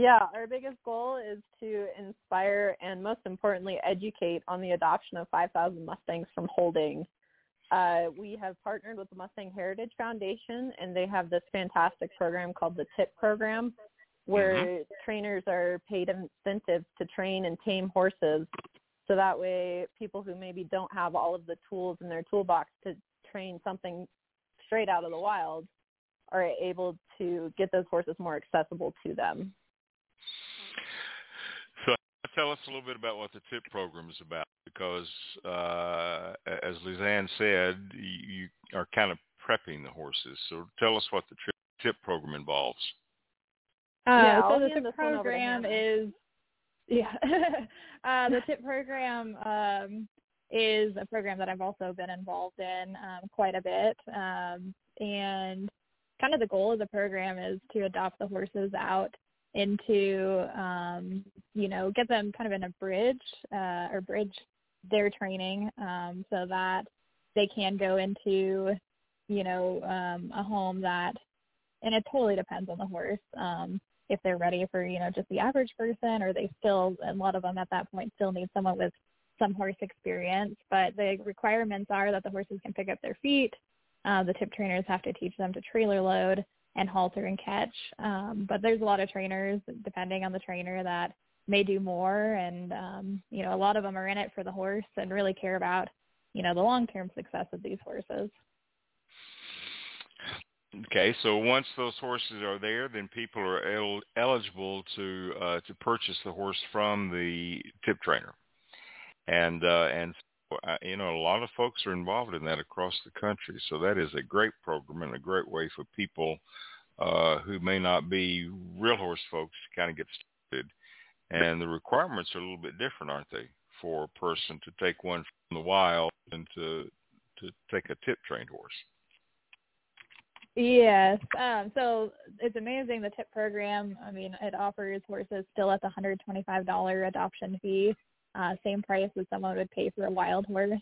Yeah, our biggest goal is to inspire and most importantly educate on the adoption of 5,000 Mustangs from holding. Uh, we have partnered with the Mustang Heritage Foundation and they have this fantastic program called the TIP program where Mhm. trainers are paid incentives to train and tame horses. So that way people who maybe don't have all of the tools in their toolbox to train something straight out of the wild are able to get those horses more accessible to them. So tell us a little bit about what the TIP program is about, because uh, as Lisanne said, you are kind of prepping the horses. So tell us what the TIP program involves. Uh, Yeah, so the tip this one over to program is yeah. uh, the tip program um, is a program that I've also been involved in um, quite a bit, um, and kind of the goal of the program is to adopt the horses out into um, you know get them kind of in a bridge uh, or bridge their training um, so that they can go into you know um, a home that and it totally depends on the horse um, if they're ready for you know just the average person or they still a lot of them at that point still need someone with some horse experience. But the requirements are that the horses can pick up their feet uh, the tip trainers have to teach them to trailer load and halter and catch. Um, but there's a lot of trainers depending on the trainer that may do more. And um, you know a lot of them are in it for the horse and really care about you know the long term success of these horses. Okay, so once those horses are there, then people are el- eligible to uh, to purchase the horse from the tip trainer, and uh, and you know a lot of folks are involved in that across the country. So that is a great program and a great way for people uh, who may not be real horse folks to kind of get started. And the requirements are a little bit different, aren't they, for a person to take one from the wild and to to take a tip trained horse. Yes. Um, so it's amazing the tip program. I mean, it offers horses still at the $125 adoption fee, uh, same price as someone would pay for a wild horse.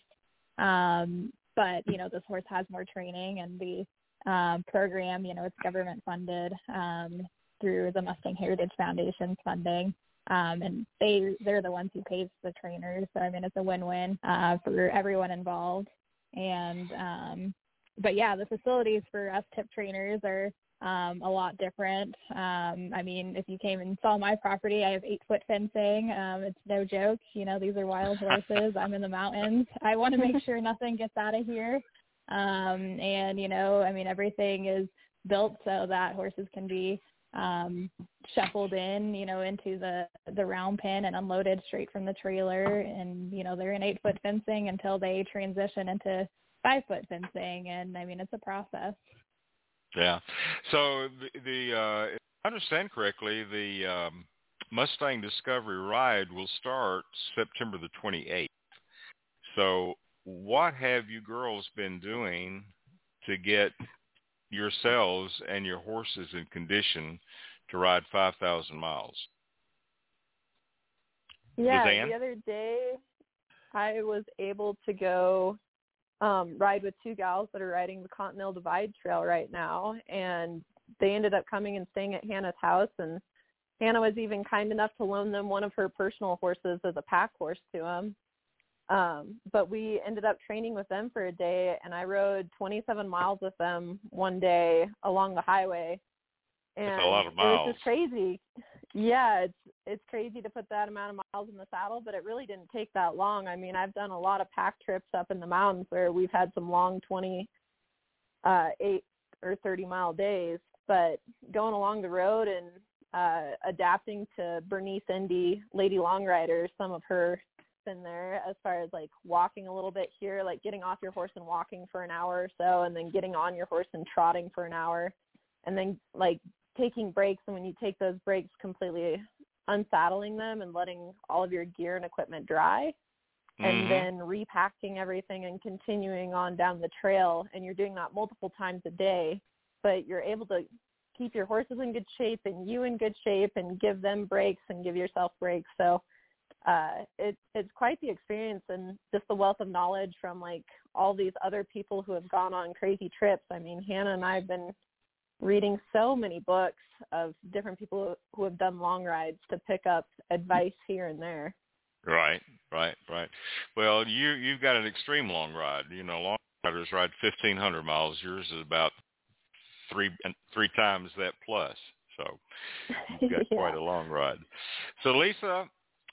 Um, but you know, this horse has more training, and the um, program, you know, it's government funded um, through the Mustang Heritage Foundation's funding. Um, and they they're the ones who pays the trainers. So I mean, it's a win-win uh, for everyone involved. And um, but yeah, the facilities for us tip trainers are um, a lot different. Um, I mean, if you came and saw my property, I have eight foot fencing. Um, it's no joke. You know, these are wild horses. I'm in the mountains. I want to make sure nothing gets out of here. Um, and you know, I mean, everything is built so that horses can be um, shuffled in, you know, into the the round pen and unloaded straight from the trailer. And you know, they're in eight foot fencing until they transition into five foot fencing. And I mean, it's a process. Yeah. So the, the uh, if I understand correctly, the um, Mustang Discovery Ride will start September the 28th. So what have you girls been doing to get yourselves and your horses in condition to ride 5,000 miles? Yeah, the other day I was able to go um ride with two gals that are riding the Continental Divide Trail right now and they ended up coming and staying at Hannah's house and Hannah was even kind enough to loan them one of her personal horses as a pack horse to them. Um, but we ended up training with them for a day and I rode 27 miles with them one day along the highway. And That's a lot of miles. just crazy. Yeah, it's it's crazy to put that amount of miles in the saddle, but it really didn't take that long. I mean, I've done a lot of pack trips up in the mountains where we've had some long 20 uh 8 or 30 mile days, but going along the road and uh adapting to Bernice Ende Lady Longrider, some of her in there as far as like walking a little bit here, like getting off your horse and walking for an hour or so and then getting on your horse and trotting for an hour and then like taking breaks and when you take those breaks completely unsaddling them and letting all of your gear and equipment dry and Mhm. then repacking everything and continuing on down the trail and you're doing that multiple times a day but you're able to keep your horses in good shape and you in good shape and give them breaks and give yourself breaks so uh it it's quite the experience and just the wealth of knowledge from like all these other people who have gone on crazy trips i mean hannah and i've been reading so many books of different people who have done long rides to pick up advice here and there Right, right, right. Well, you you've got an extreme long ride. You know, long riders ride fifteen hundred miles. Yours is about three three times that plus. So you've got Yeah. quite a long ride. So Lisa,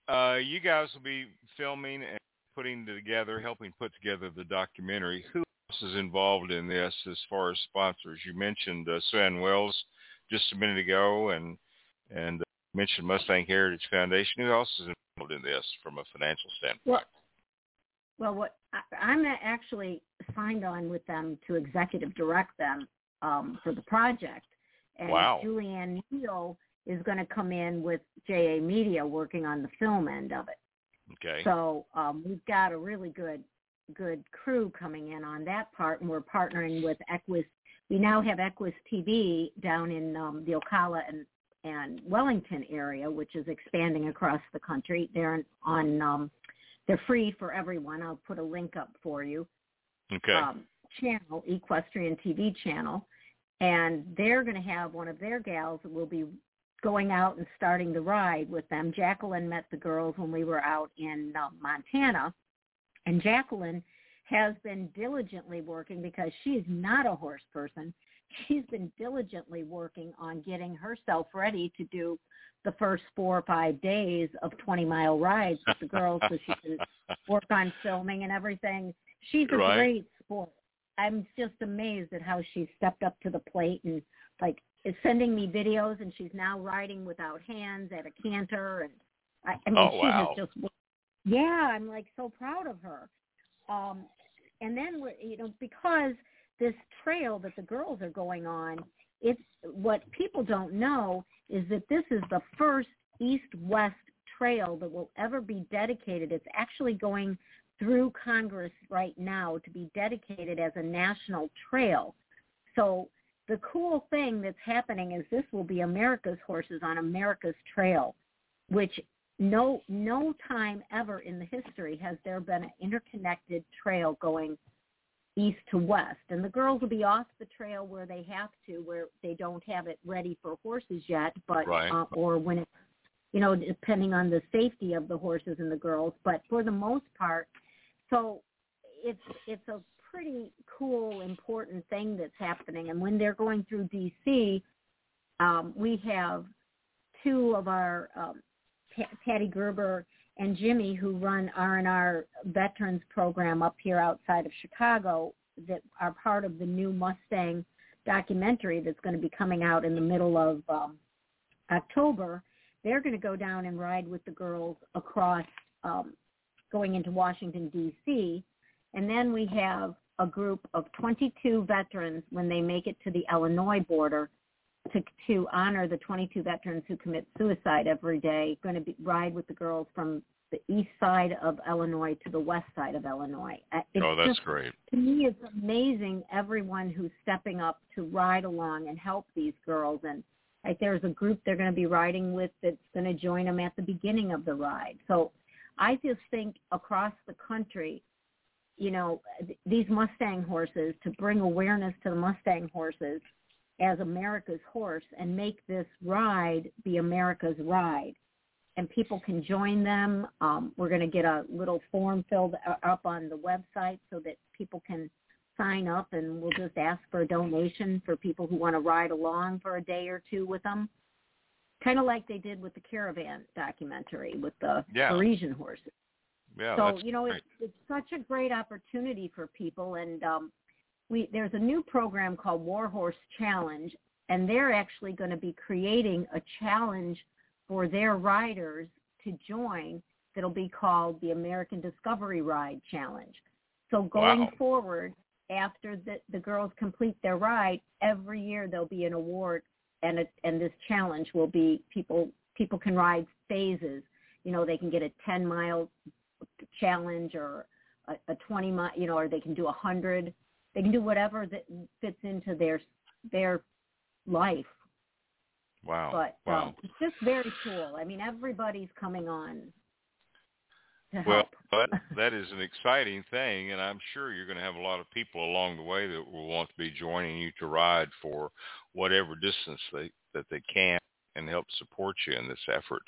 uh, you guys will be filming and putting together, helping put together the documentary. Who is involved in this as far as sponsors? You mentioned uh, Sue Wells just a minute ago, and and uh, mentioned Mustang Heritage Foundation. Who else is involved in this from a financial standpoint? Well, well, what I, I'm actually signed on with them to executive direct them um, for the project, and Wow. Julianne Neal is going to come in with JA Media working on the film end of it. Okay. So um, we've got a really good good crew coming in on that part, and we're partnering with Equus. We now have Equus TV down in um, the Ocala and and Wellington area, which is expanding across the country. They're on um, they're free for everyone. I'll put a link up for you. okay. Um, channel, Equestrian TV channel, and they're going to have one of their gals that will be going out and starting the ride with them. Jacqueline met the girls when we were out in uh, Montana, and Jacqueline has been diligently working because she is not a horse person. She's been diligently working on getting herself ready to do the first four or five days of 20 mile rides with the girls so she can work on filming and everything. She's a Right. great sport. I'm just amazed at how she stepped up to the plate and like is sending me videos and she's now riding without hands at a canter and I, I mean Oh, she wow. has just yeah, I'm like so proud of her. Um and then you know because this trail that the girls are going on, it's what people don't know is that this is the first east-west trail that will ever be dedicated. It's actually going through Congress right now to be dedicated as a national trail. So the cool thing that's happening is this will be America's horses on America's trail, which no no time ever in the history has there been an interconnected trail going east to west. And the girls will be off the trail where they have to, where they don't have it ready for horses yet, but Right. uh, or when it's you know depending on the safety of the horses and the girls. But for the most part, so it's it's a pretty cool important thing that's happening. And when they're going through DC, um, we have two of our um, Pa- Patty Gerber and Jimmy, who run R and R Veterans Program up here outside of Chicago, that are part of the new Mustang documentary that's going to be coming out in the middle of um, October. They're going to go down and ride with the girls across, um, going into Washington D.C. And then we have a group of 22 veterans when they make it to the Illinois border to to honor the 22 veterans who commit suicide every day. Going to be ride with the girls from the east side of Illinois to the west side of Illinois. Uh, It's oh, that's just, great. to me, it's amazing everyone who's stepping up to ride along and help these girls. And like there's a group they're going to be riding with that's going to join them at the beginning of the ride. So I just think across the country, you know, th- these Mustang horses to bring awareness to the Mustang horses as America's horse and make this ride be America's ride. And people can join them. Um, we're going to get a little form filled up on the website so that people can sign up and we'll just ask for a donation for people who want to ride along for a day or two with them. Kind of like they did with the Caravan documentary with the Yeah. Parisian horses Yeah, so you know great. it's it's such a great opportunity for people and um we there's a new program called warhorse challenge and they're actually going to be creating a challenge for their riders to join that'll be called the american discovery ride challenge so going Wow. forward after the the girls complete their ride every year there'll be an award and it, and this challenge will be people people can ride phases. You know, they can get a 10 mile challenge or a, a 20 mile, you know, or they can do a hundred. They can do whatever that fits into their their life. Wow. But wow. um, it's just very cool. I mean, everybody's coming on Well, that that is an exciting thing, and I'm sure you're going to have a lot of people along the way that will want to be joining you to ride for whatever distance they that they can and help support you in this effort.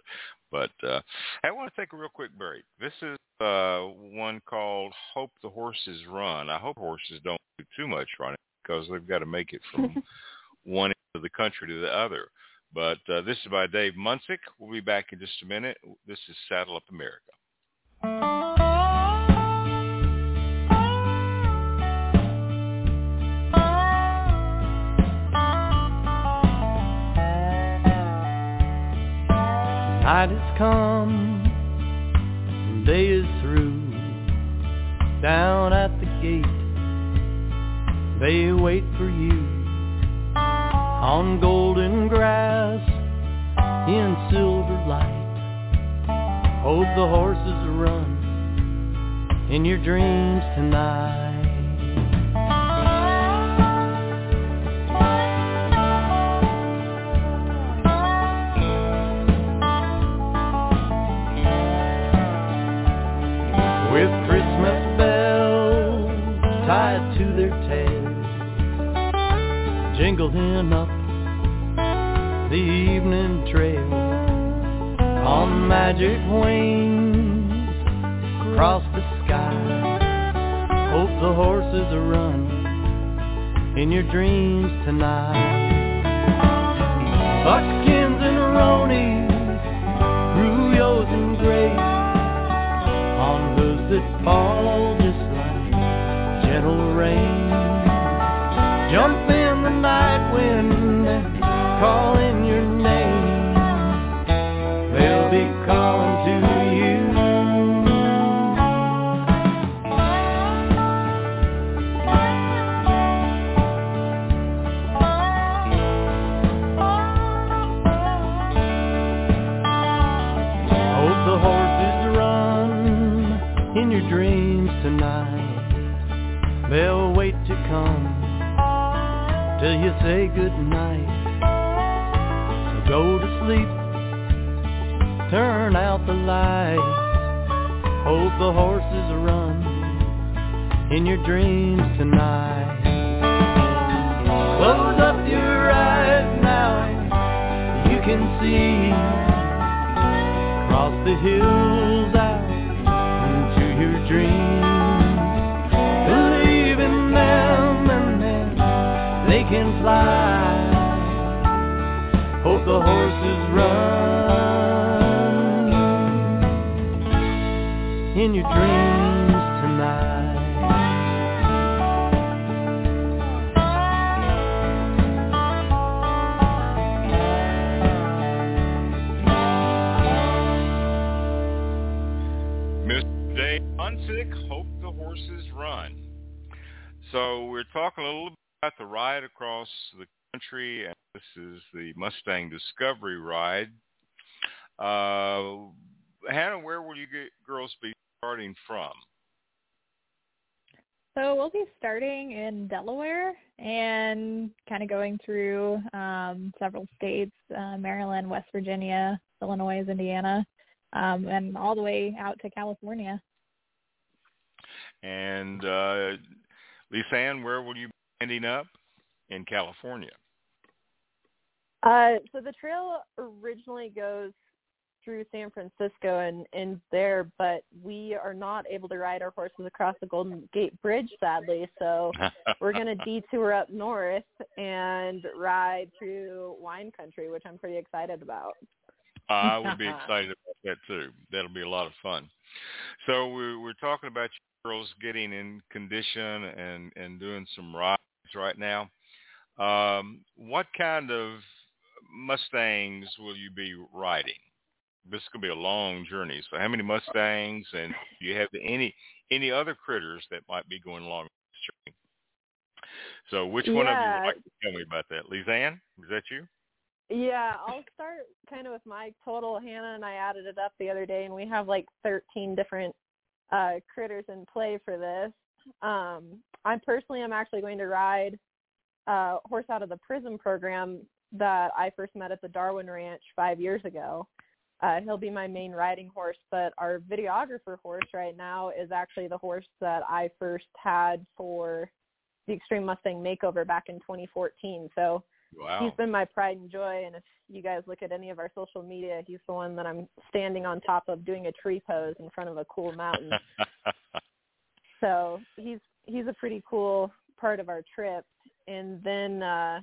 But uh, I want to take a real quick break. This is uh, one called "Hope the Horses Run." I hope horses don't do too much running because they've got to make it from one end of the country to the other. But uh, this is by Dave Munsick. We'll be back in just a minute. This is Saddle Up America. Night has come, day is through. Down at the gate, they wait for you. On golden grass, in silver light. Hope the horses run in your dreams tonight. Jingling up the evening trail on magic wings across the sky. Hope the horses are run in your dreams tonight. Buckskins and Roanies, Ruyos and Grays on hooves that fall just like gentle rain. Jump say goodnight. So go to sleep, turn out the lights. Hope the horses run in your dreams tonight. Close up your eyes now, you can see across the hills out into your dreams. We're talking a little bit about the ride across the country, and this is the Mustang Discovery Ride. Uh, Hannah, where will you get, girls be starting from? So we'll be starting in Delaware and kind of going through um, several states, uh, Maryland, West Virginia, Illinois, Indiana, um, and all the way out to California. And uh, Lisanne, where will you be ending up? In California. Uh, so the trail originally goes through San Francisco and and there, but we are not able to ride our horses across the Golden Gate Bridge, sadly. So we're going to detour up north and ride through wine country, which I'm pretty excited about. I would be excited about that too. That'll be a lot of fun. So we're we're talking about you girls getting in condition and and doing some rides right now. Um, what kind of Mustangs will you be riding? This could be a long journey. So how many Mustangs and do you have any any other critters that might be going along this journey? So which one of you Yeah. would like to tell me about that? Lisanne, is that you? Yeah, I'll start kind of with my total. Hannah and I added it up the other day, and we have like 13 different uh, critters in play for this. Um, I personally am actually going to ride uh, horse out of the Prism program that I first met at the Darwin Ranch five years ago. Uh, he'll be my main riding horse, but our videographer horse right now is actually the horse that I first had for the Extreme Mustang Makeover back in 2014. So Wow. he's been my pride and joy. And if you guys look at any of our social media, he's the one that I'm standing on top of doing a tree pose in front of a cool mountain. so he's he's a pretty cool part of our trip. And then uh,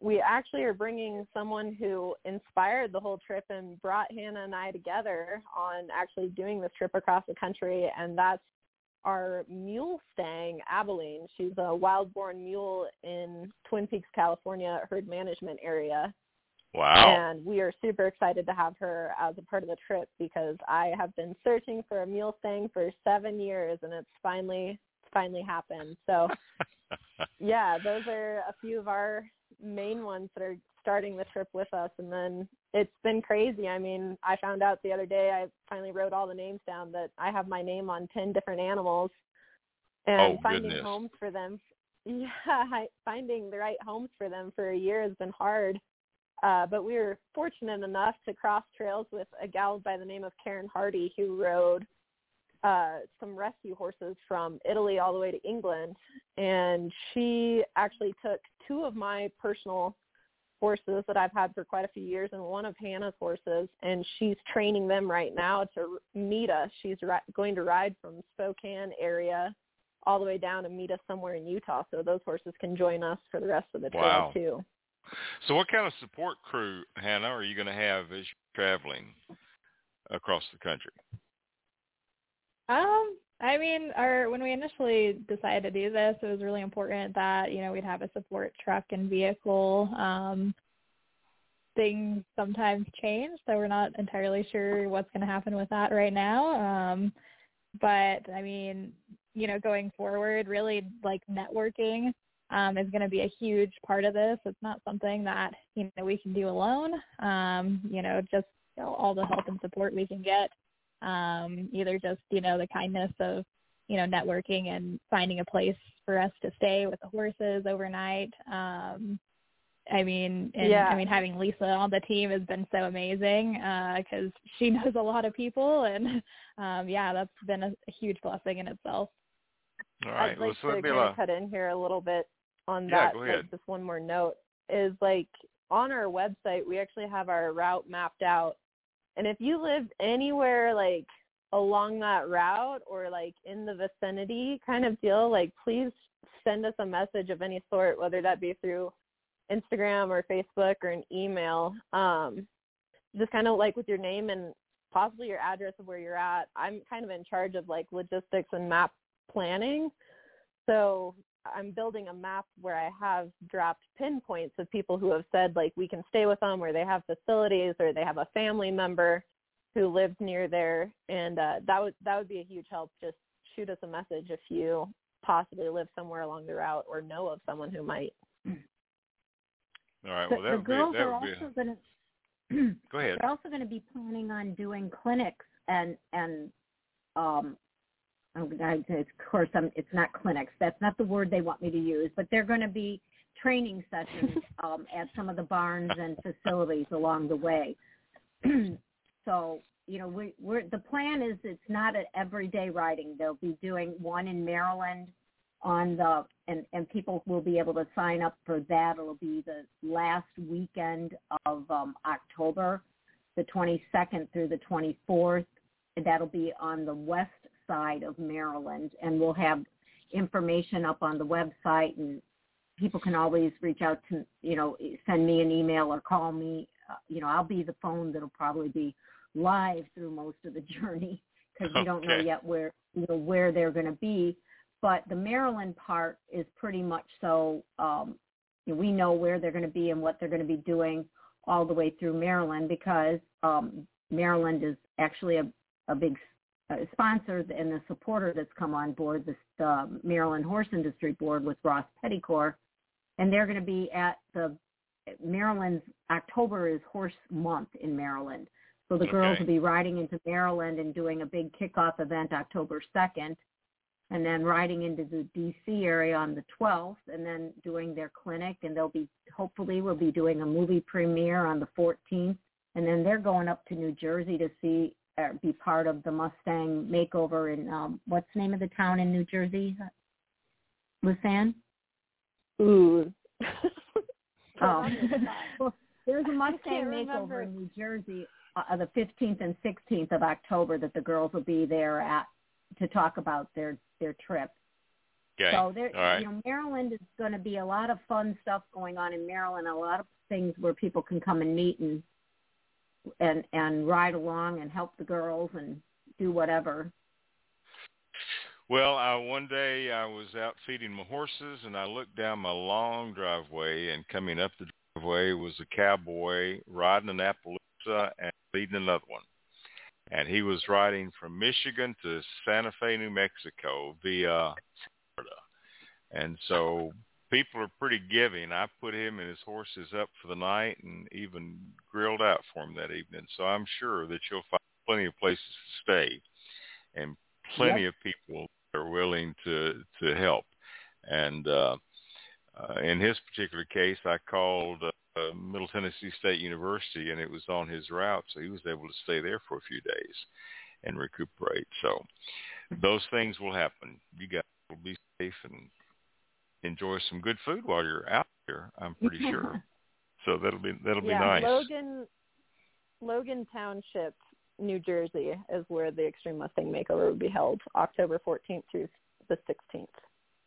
we actually are bringing someone who inspired the whole trip and brought Hannah and I together on actually doing this trip across the country, and that's our mule stang, Abilene. She's a wild-born mule in Twin Peaks, California herd management area. wow. And we are super excited to have her as a part of the trip because I have been searching for a mule stang for seven years, and it's finally finally happened. So yeah, those are a few of our main ones that are starting the trip with us and then it's been crazy. I mean, I found out the other day I finally wrote all the names down that I have my name on 10 different animals and Oh, finding goodness. homes for them. Yeah, I, finding the right homes for them for a year has been hard. Uh, but we were fortunate enough to cross trails with a gal by the name of Karen Hardy who rode uh, some rescue horses from Italy all the way to England. And she actually took two of my personal horses that I've had for quite a few years and one of Hannah's horses, and she's training them right now to meet us. She's ri- going to ride from Spokane area all the way down and meet us somewhere in Utah, so those horses can join us for the rest of the trail Wow. too. So what kind of support crew, Hannah, are you going to have as you're traveling across the country? Um, I mean, our when we initially decided to do this, it was really important that you know we'd have a support truck and vehicle. Um, things sometimes change, so we're not entirely sure what's going to happen with that right now. Um, but I mean, you know, going forward, really like networking um, is going to be a huge part of this. It's not something that you know we can do alone. Um, you know, just you know, all the help and support we can get um, either just you know the kindness of you know networking and finding a place for us to stay with the horses overnight. Um, I mean, and Yeah. I mean having Lisa on the team has been so amazing because she knows a lot of people, and um, yeah, that's been a, a huge blessing in itself. All right. I'd like so to let me kind uh, cut in here a little bit on Yeah, that. go like, ahead. just one more note is like on our website we actually have our route mapped out, and if you live anywhere like along that route or like in the vicinity kind of deal, like please send us a message of any sort, whether that be through Instagram or Facebook or an email. Um, just kind of like with your name and possibly your address of where you're at. I'm kind of in charge of like logistics and map planning. So I'm building a map where I have dropped pinpoints of people who have said like we can stay with them or they have facilities or they have a family member who lives near there and uh that would that would be a huge help. Just shoot us a message if you possibly live somewhere along the route or know of someone who might. all right. Well, that the would be that are would be. also going to Go ahead. they're also going to be planning on doing clinics and and um oh, I, of course I'm, it's not clinics. That's not the word they want me to use but they're going to be training sessions um at some of the barns and facilities along the way. So you know we we're the plan is it's not an everyday riding. They'll be doing one in Maryland on the and and people will be able to sign up for that. It'll be the last weekend of um October the 22nd through the 24th and that'll be on the west side of Maryland and we'll have information up on the website and people can always reach out to you know send me an email or call me. Uh, you know I'll be the phone that'll probably be live through most of the journey because we don't know yet where you know where they're going to be. But the Maryland part is pretty much so um we know where they're going to be and what they're going to be doing all the way through Maryland because um Maryland is actually a a big uh, sponsor and the supporter that's come on board this uh, Maryland Horse Industry Board with Ross Peddicord and they're going to be at the Maryland's October is horse month in Maryland. So the girls will be riding into Maryland and doing a big kickoff event October 2nd and then riding into the DC area on the 12th and then doing their clinic and they'll be hopefully we'll be doing a movie premiere on the 14th and then they're going up to New Jersey to see uh, be part of the Mustang makeover in um what's the name of the town in New Jersey? Lisanne? Ooh. Oh. well, there's a Mustang makeover remember. in New Jersey uh, the 15th and 16th of October that the girls will be there at to talk about their their trip. Okay. So there, All right. you know, Maryland is going to be a lot of fun stuff going on in Maryland. A lot of things where people can come and meet and and and ride along and help the girls and do whatever. Well, uh, one day I was out feeding my horses, and I looked down my long driveway, and coming up the driveway was a cowboy riding an Appaloosa and leading another one. And he was riding from Michigan to Santa Fe, New Mexico via Florida. And so people are pretty giving. I put him and his horses up for the night and even grilled out for him that evening. So I'm sure that you'll find plenty of places to stay and plenty of people that are willing to to help. And uh, uh, in his particular case, I called uh, Middle Tennessee State University, and it was on his route, so he was able to stay there for a few days and recuperate. So those things will happen. You guys will be safe and enjoy some good food while you're out there. I'm pretty sure. So that'll be that'll be yeah, nice. Logan Logan Township, New Jersey is where the Extreme Mustang Makeover will be held, October 14th through the 16th.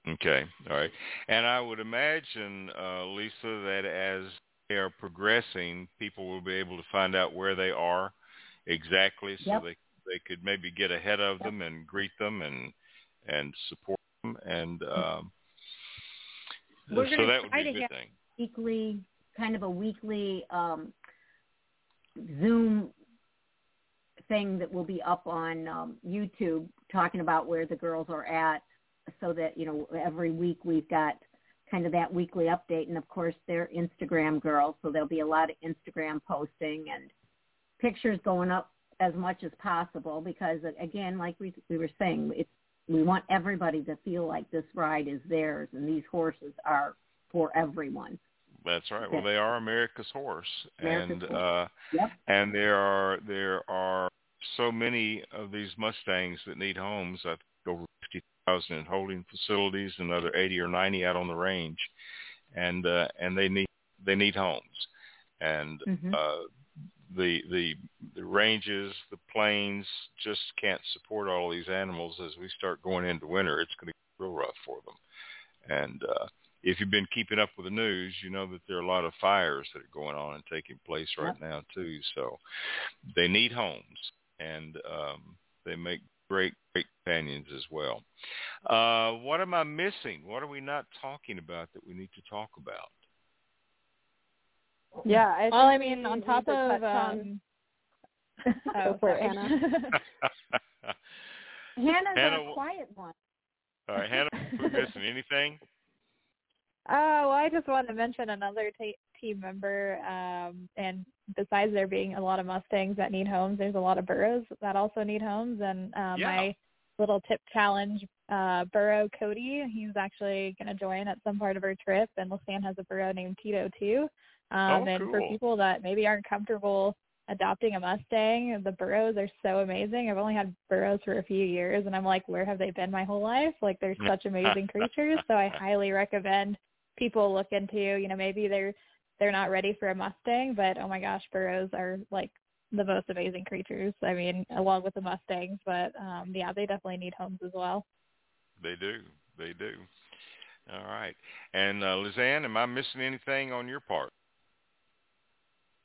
Okay, all right. And I would imagine, uh, Lisa, that as they are progressing, people will be able to find out where they are exactly, so Yep. they they could maybe get ahead of them and greet them and and support them, and um, We're so gonna that would try be a to have- thing. weekly, kind of a weekly um, Zoom thing that will be up on um, YouTube talking about where the girls are at so that, you know, every week we've got kind of that weekly update. And of course, they're Instagram girls, so there'll be a lot of Instagram posting and pictures going up as much as possible because, again, like we, we were saying, it's, we want everybody to feel like this ride is theirs and these horses are for everyone. That's right. Well, they are America's horse, America's and horse. uh, Yep. and there are there are so many of these Mustangs that need homes. I think over fifty thousand in holding facilities, another eighty or ninety out on the range, and uh, and they need they need homes, and Mhm. uh, the the the ranges, the plains just can't support all these animals as we start going into winter. It's going to get real rough for them, and uh, if you've been keeping up with the news, you know that there are a lot of fires that are going on and taking place right Yep. now too. So they need homes, and um, they make great great companions as well. Uh, what am I missing? What are we not talking about that we need to talk about? Yeah, I well, I mean, on top of touch on- um, Go oh, for it, sorry. Hannah. Hannah's Hannah, our quiet one. All right, Hannah, are we missing anything? Oh, well, I just wanted to mention another ta team member. Um, and besides there being a lot of Mustangs that need homes, there's a lot of burros that also need homes. And uh, Yeah. my little tip challenge, uh, burro Cody, he's actually going to join at some part of our trip. And Lisanne has a burro named Tito too. Um, Oh, and for people that maybe aren't comfortable adopting a Mustang, the burros are so amazing. I've only had burros for a few years, and I'm like, where have they been my whole life? Like, they're such amazing creatures. So I highly recommend people look into. You know, maybe they're they're not ready for a Mustang, but oh my gosh, burros are like the most amazing creatures. I mean, along with the Mustangs, but um yeah, they definitely need homes as well. They do. They do. All right. And uh, Lisanne, am I missing anything on your part?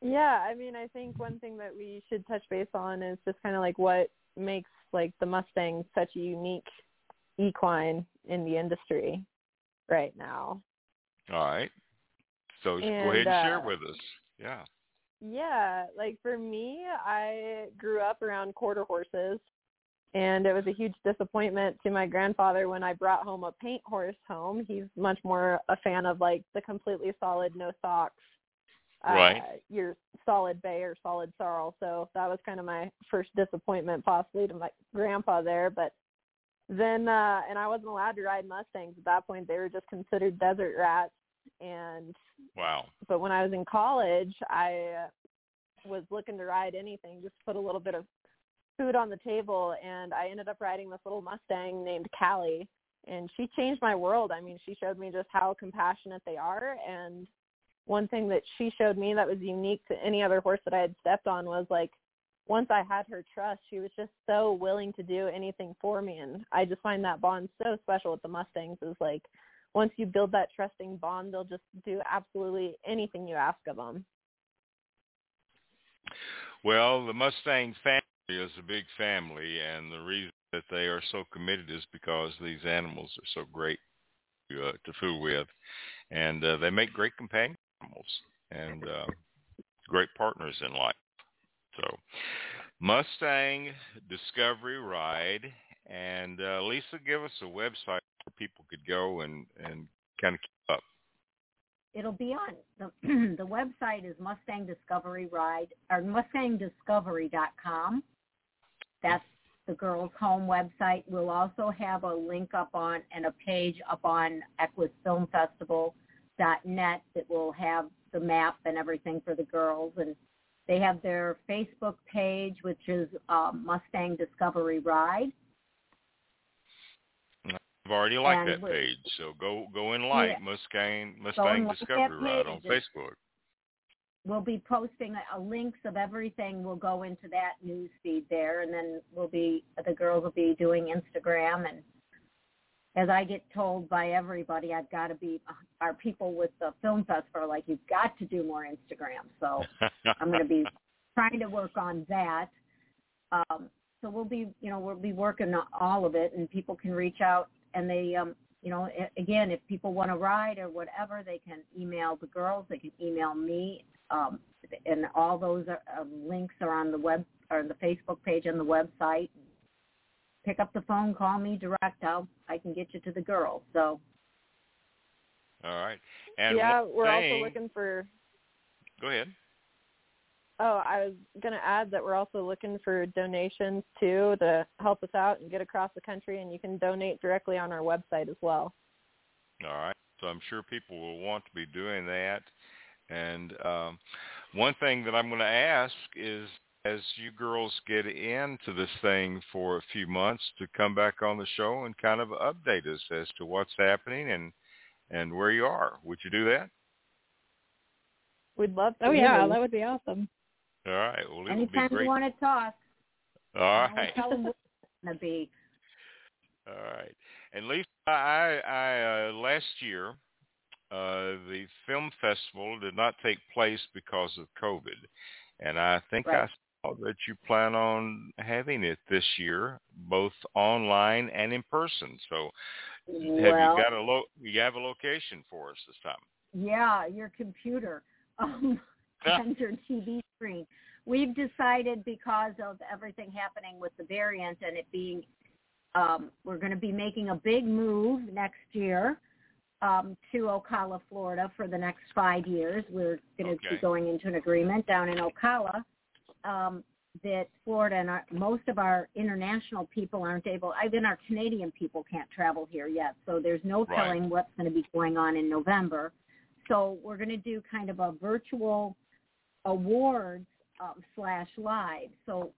Yeah, I mean, I think one thing that we should touch base on is just kind of like what makes like the Mustang such a unique equine in the industry right now. All right. So go ahead and share uh, with us. Yeah. Yeah, like for me, I grew up around quarter horses, and it was a huge disappointment to my grandfather when I brought home a paint horse home. He's much more a fan of like the completely solid, no socks uh, Right. your solid bay or solid sorrel. So that was kind of my first disappointment, possibly to my grandpa there. But then, uh, and I wasn't allowed to ride Mustangs at that point. They were just considered desert rats. And Wow. but when I was in college, I uh, was looking to ride anything, just put a little bit of food on the table, and I ended up riding this little Mustang named Callie, and she changed my world. I mean, she showed me just how compassionate they are, and one thing that she showed me that was unique to any other horse that I had stepped on was like once I had her trust, she was just so willing to do anything for me, and I just find that bond so special with the Mustangs. Is like once you build that trusting bond, they'll just do absolutely anything you ask of them. Well, the Mustang family is a big family, and the reason that they are so committed is because these animals are so great to, uh, to fool with, and uh, they make great companion animals and uh, great partners in life. So, Mustang Discovery Ride, and uh, Lisa, give us a website where people could go and and kind of keep up. It'll be on the the website is Mustang Discovery Ride or MustangDiscovery.com. That's the girls' home website. We'll also have a link up on and a page up on Equus Film Festival net that will have the map and everything for the girls and they have their Facebook page which is um, Mustang Discovery Ride I've already liked And that page, so go go and like Yeah. Mustang Mustang like Discovery Ride on. Facebook. we'll be posting a, a links of everything We'll go into that news feed there and then we'll be the girls will be doing instagram and as i get told by everybody i've got to be our people with the film festival are like you've got to do more instagram. So i'm going to be trying to work on that. Um so we'll be you know we'll be working on all of it and people can reach out and they um you know again if people want to ride or whatever they can email the girls they can email me um and all those are, um, links are on the web or the facebook page and the website pick up the phone call me direct i'll i can get you to the girl. so All right. And yeah, we're thing, also looking for Go ahead. Oh, I was going to add that we're also looking for donations too to help us out and get across the country, and you can donate directly on our website as well. All right. So I'm sure people will want to be doing that. And um, one thing that I'm going to ask is, as you girls get into this thing for a few months, to come back on the show and kind of update us as to what's happening and and where you are. Would you do that? We'd love to. Oh yeah, really. that would be awesome. All right. Well, anytime be great. you want to talk All I'll right. tell them where it's going to be All right. And Lisa, I, I uh, last year, uh, the film festival did not take place because of COVID, and I think Right. I saw that you plan on having it this year, both online and in person. So, have you got a lo- you have a location for us this time? Yeah, your computer um, and your TV screen. We've decided because of everything happening with the variant and it being, um, we're going to be making a big move next year um, to Ocala, Florida for the next five years. We're going to Okay. be going into an agreement down in Ocala um, that Florida and our, most of our international people aren't able, even our Canadian people can't travel here yet. So there's no Right. telling what's going to be going on in November. So we're going to do kind of a virtual awards um, slash live. So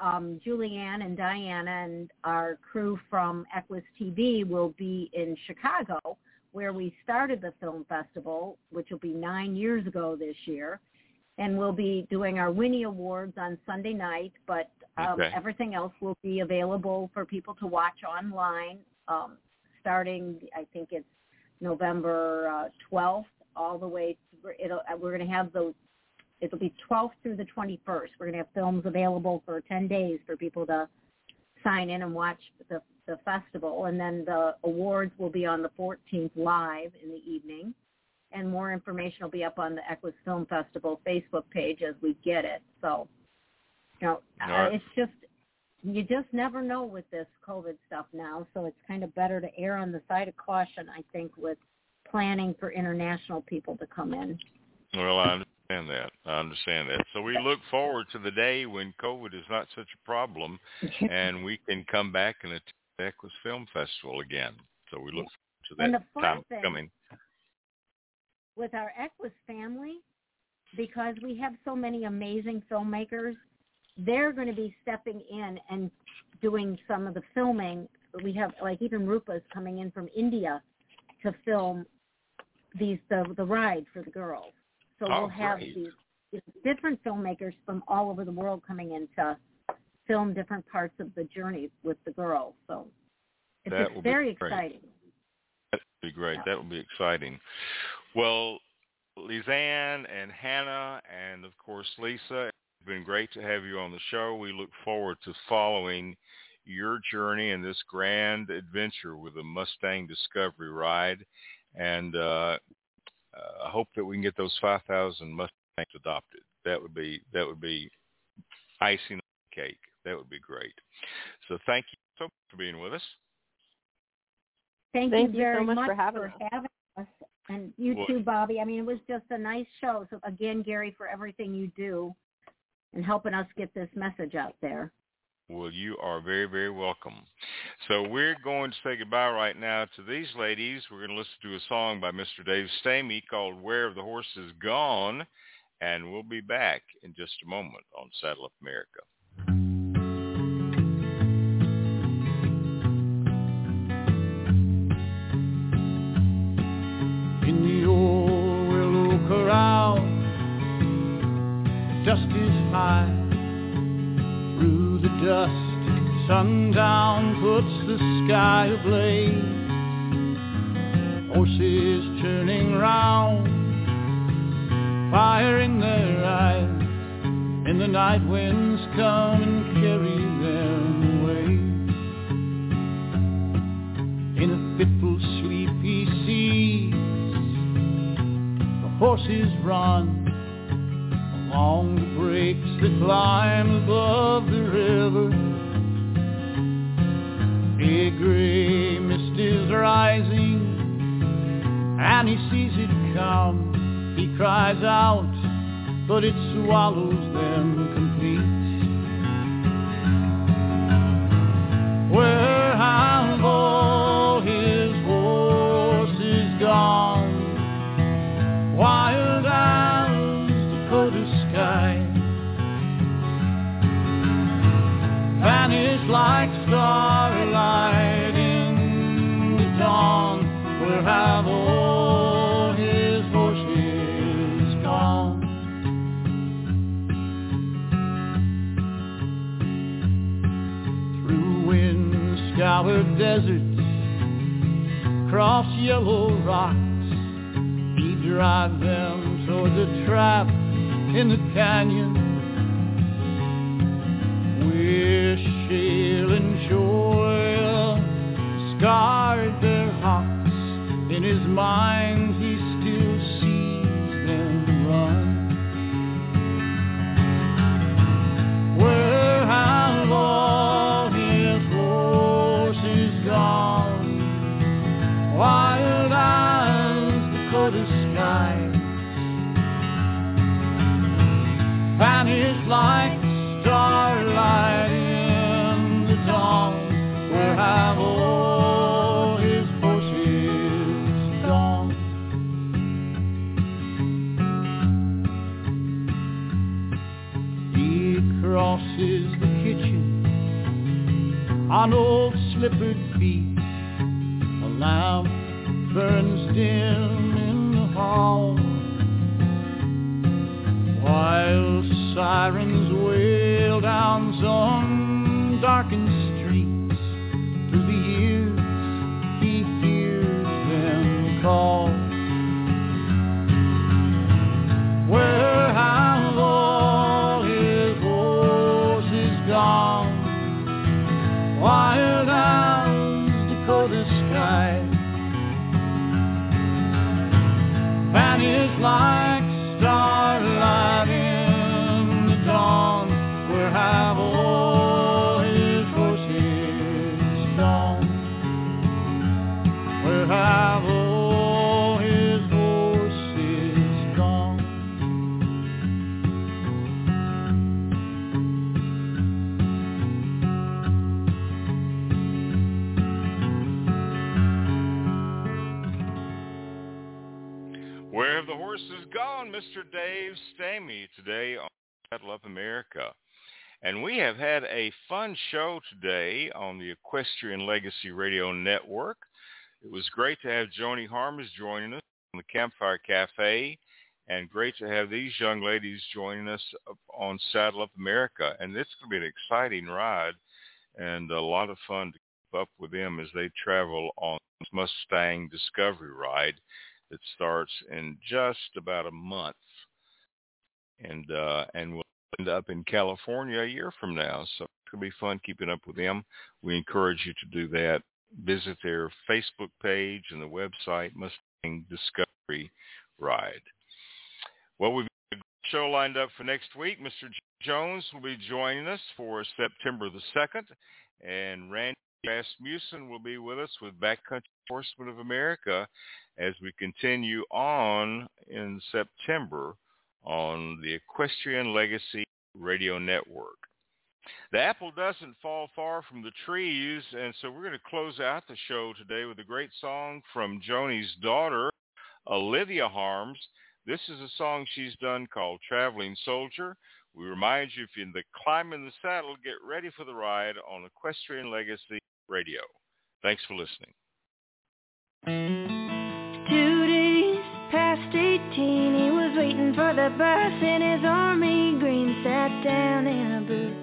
um, Julianne and Diana and our crew from Equus TV will be in Chicago, where we started the film festival, which will be nine years ago this year. And we'll be doing our Winnie Awards on Sunday night, but um, Okay. everything else will be available for people to watch online um, starting, I think it's November uh, 12th all the way. It'll, uh, we're going to have those it'll be 12th through the 21st. We're going to have films available for 10 days for people to sign in and watch the, the festival. And then the awards will be on the 14th live in the evening. And more information will be up on the Equus Film Festival Facebook page as we get it. So, you know, uh, right. it's just, you just never know with this COVID stuff now. So it's kind of better to err on the side of caution, I think, with planning for international people to come in. Well, I understand that. I understand that. So we look forward to the day when COVID is not such a problem, and we can come back and attend the Equus Film Festival again. So we look forward to that time thing- coming. With our Equus family, because we have so many amazing filmmakers, they're going to be stepping in and doing some of the filming. We have like even Rupa's coming in from India to film these the the ride for the girls. So Oh, we'll have great. these, different filmmakers from all over the world coming in to film different parts of the journey with the girls. So it's That just will be very exciting. That would be great. That would be exciting. Well, Lisanne and Hannah and of course Lisa, it's been great to have you on the show. We look forward to following your journey and this grand adventure with the Mustang Discovery ride. And uh, uh, I hope that we can get those 5,000 Mustangs adopted. That would be that would be icing on the cake. That would be great. So thank you so much for being with us. Thank, Thank you you so very much for having for us. having us. And you Well- too, Bobbi. I mean, it was just a nice show. So again, Gary, for everything you do and helping us get this message out there. Well, you are very, very welcome. So we're going to say goodbye right now to these ladies. We're going to listen to a song by Mr. Dave Stamey called Where Have the Horses Gone? And we'll be back in just a moment on Saddle Up America. Puts the sky ablaze. Horses turning round, fire in their eyes, and the night winds come and carry them away. In a fitful sleep he sees the horses run along the breaks that climb above the river. Gray mist is rising, and he sees it come. He cries out, but it swallows them Across yellow rocks he drive them toward the trap in the canyon where shale and shoal scarred their hocks. In his mind on old slippered feet. A lamp burns dim in the hall. While sirens wail down some Where horse is gone, Mr. Dave Stamey, today on Saddle Up America? And we have had a fun show today on the Equestrian Legacy Radio Network. It was great to have Joni Harms joining us on the Campfire Cafe and great to have these young ladies joining us on Saddle Up America. And it's going to be an exciting ride and a lot of fun to keep up with them as they travel on Mustang Discovery Ride that starts in just about a month, and uh, and we'll end up in California a year from now. So it'll be fun keeping up with them. We encourage you to do that. Visit their Facebook page and the website Mustang Discovery Ride. Well, we've got a show lined up for next week. Mr. Jones will be joining us for September the 2nd, and Randy Rasmussen will be with us with Backcountry Horsemen of America as we continue on in September on the Equestrian Legacy Radio Network. The apple doesn't fall far from the trees, and so we're going to close out the show today with a great song from Joni's daughter, Olivia Harms. This is a song she's done called Traveling Soldier. We remind you if you're in the climb in the saddle, get ready for the ride on Equestrian Legacy Radio. Thanks for listening. Two days past 18, he was waiting for the bus in his army green, sat down in a booth.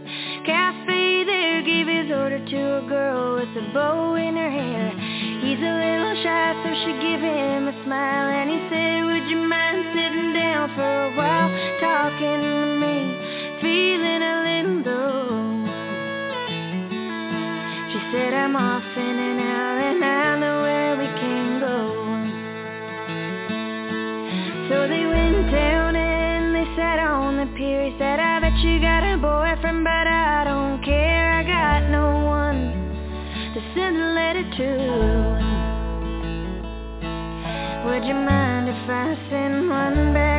Cafe there gave his order to a girl with a bow in her hair. He's a little shy, so she gave him a smile, and he said, would you mind sitting down for a while, talking said, I'm off in and out, and I know where we can go. So they went down and they sat on the pier. Said, I bet you got a boyfriend, but I don't care. I got no one to send a letter to. Would you mind if I send one back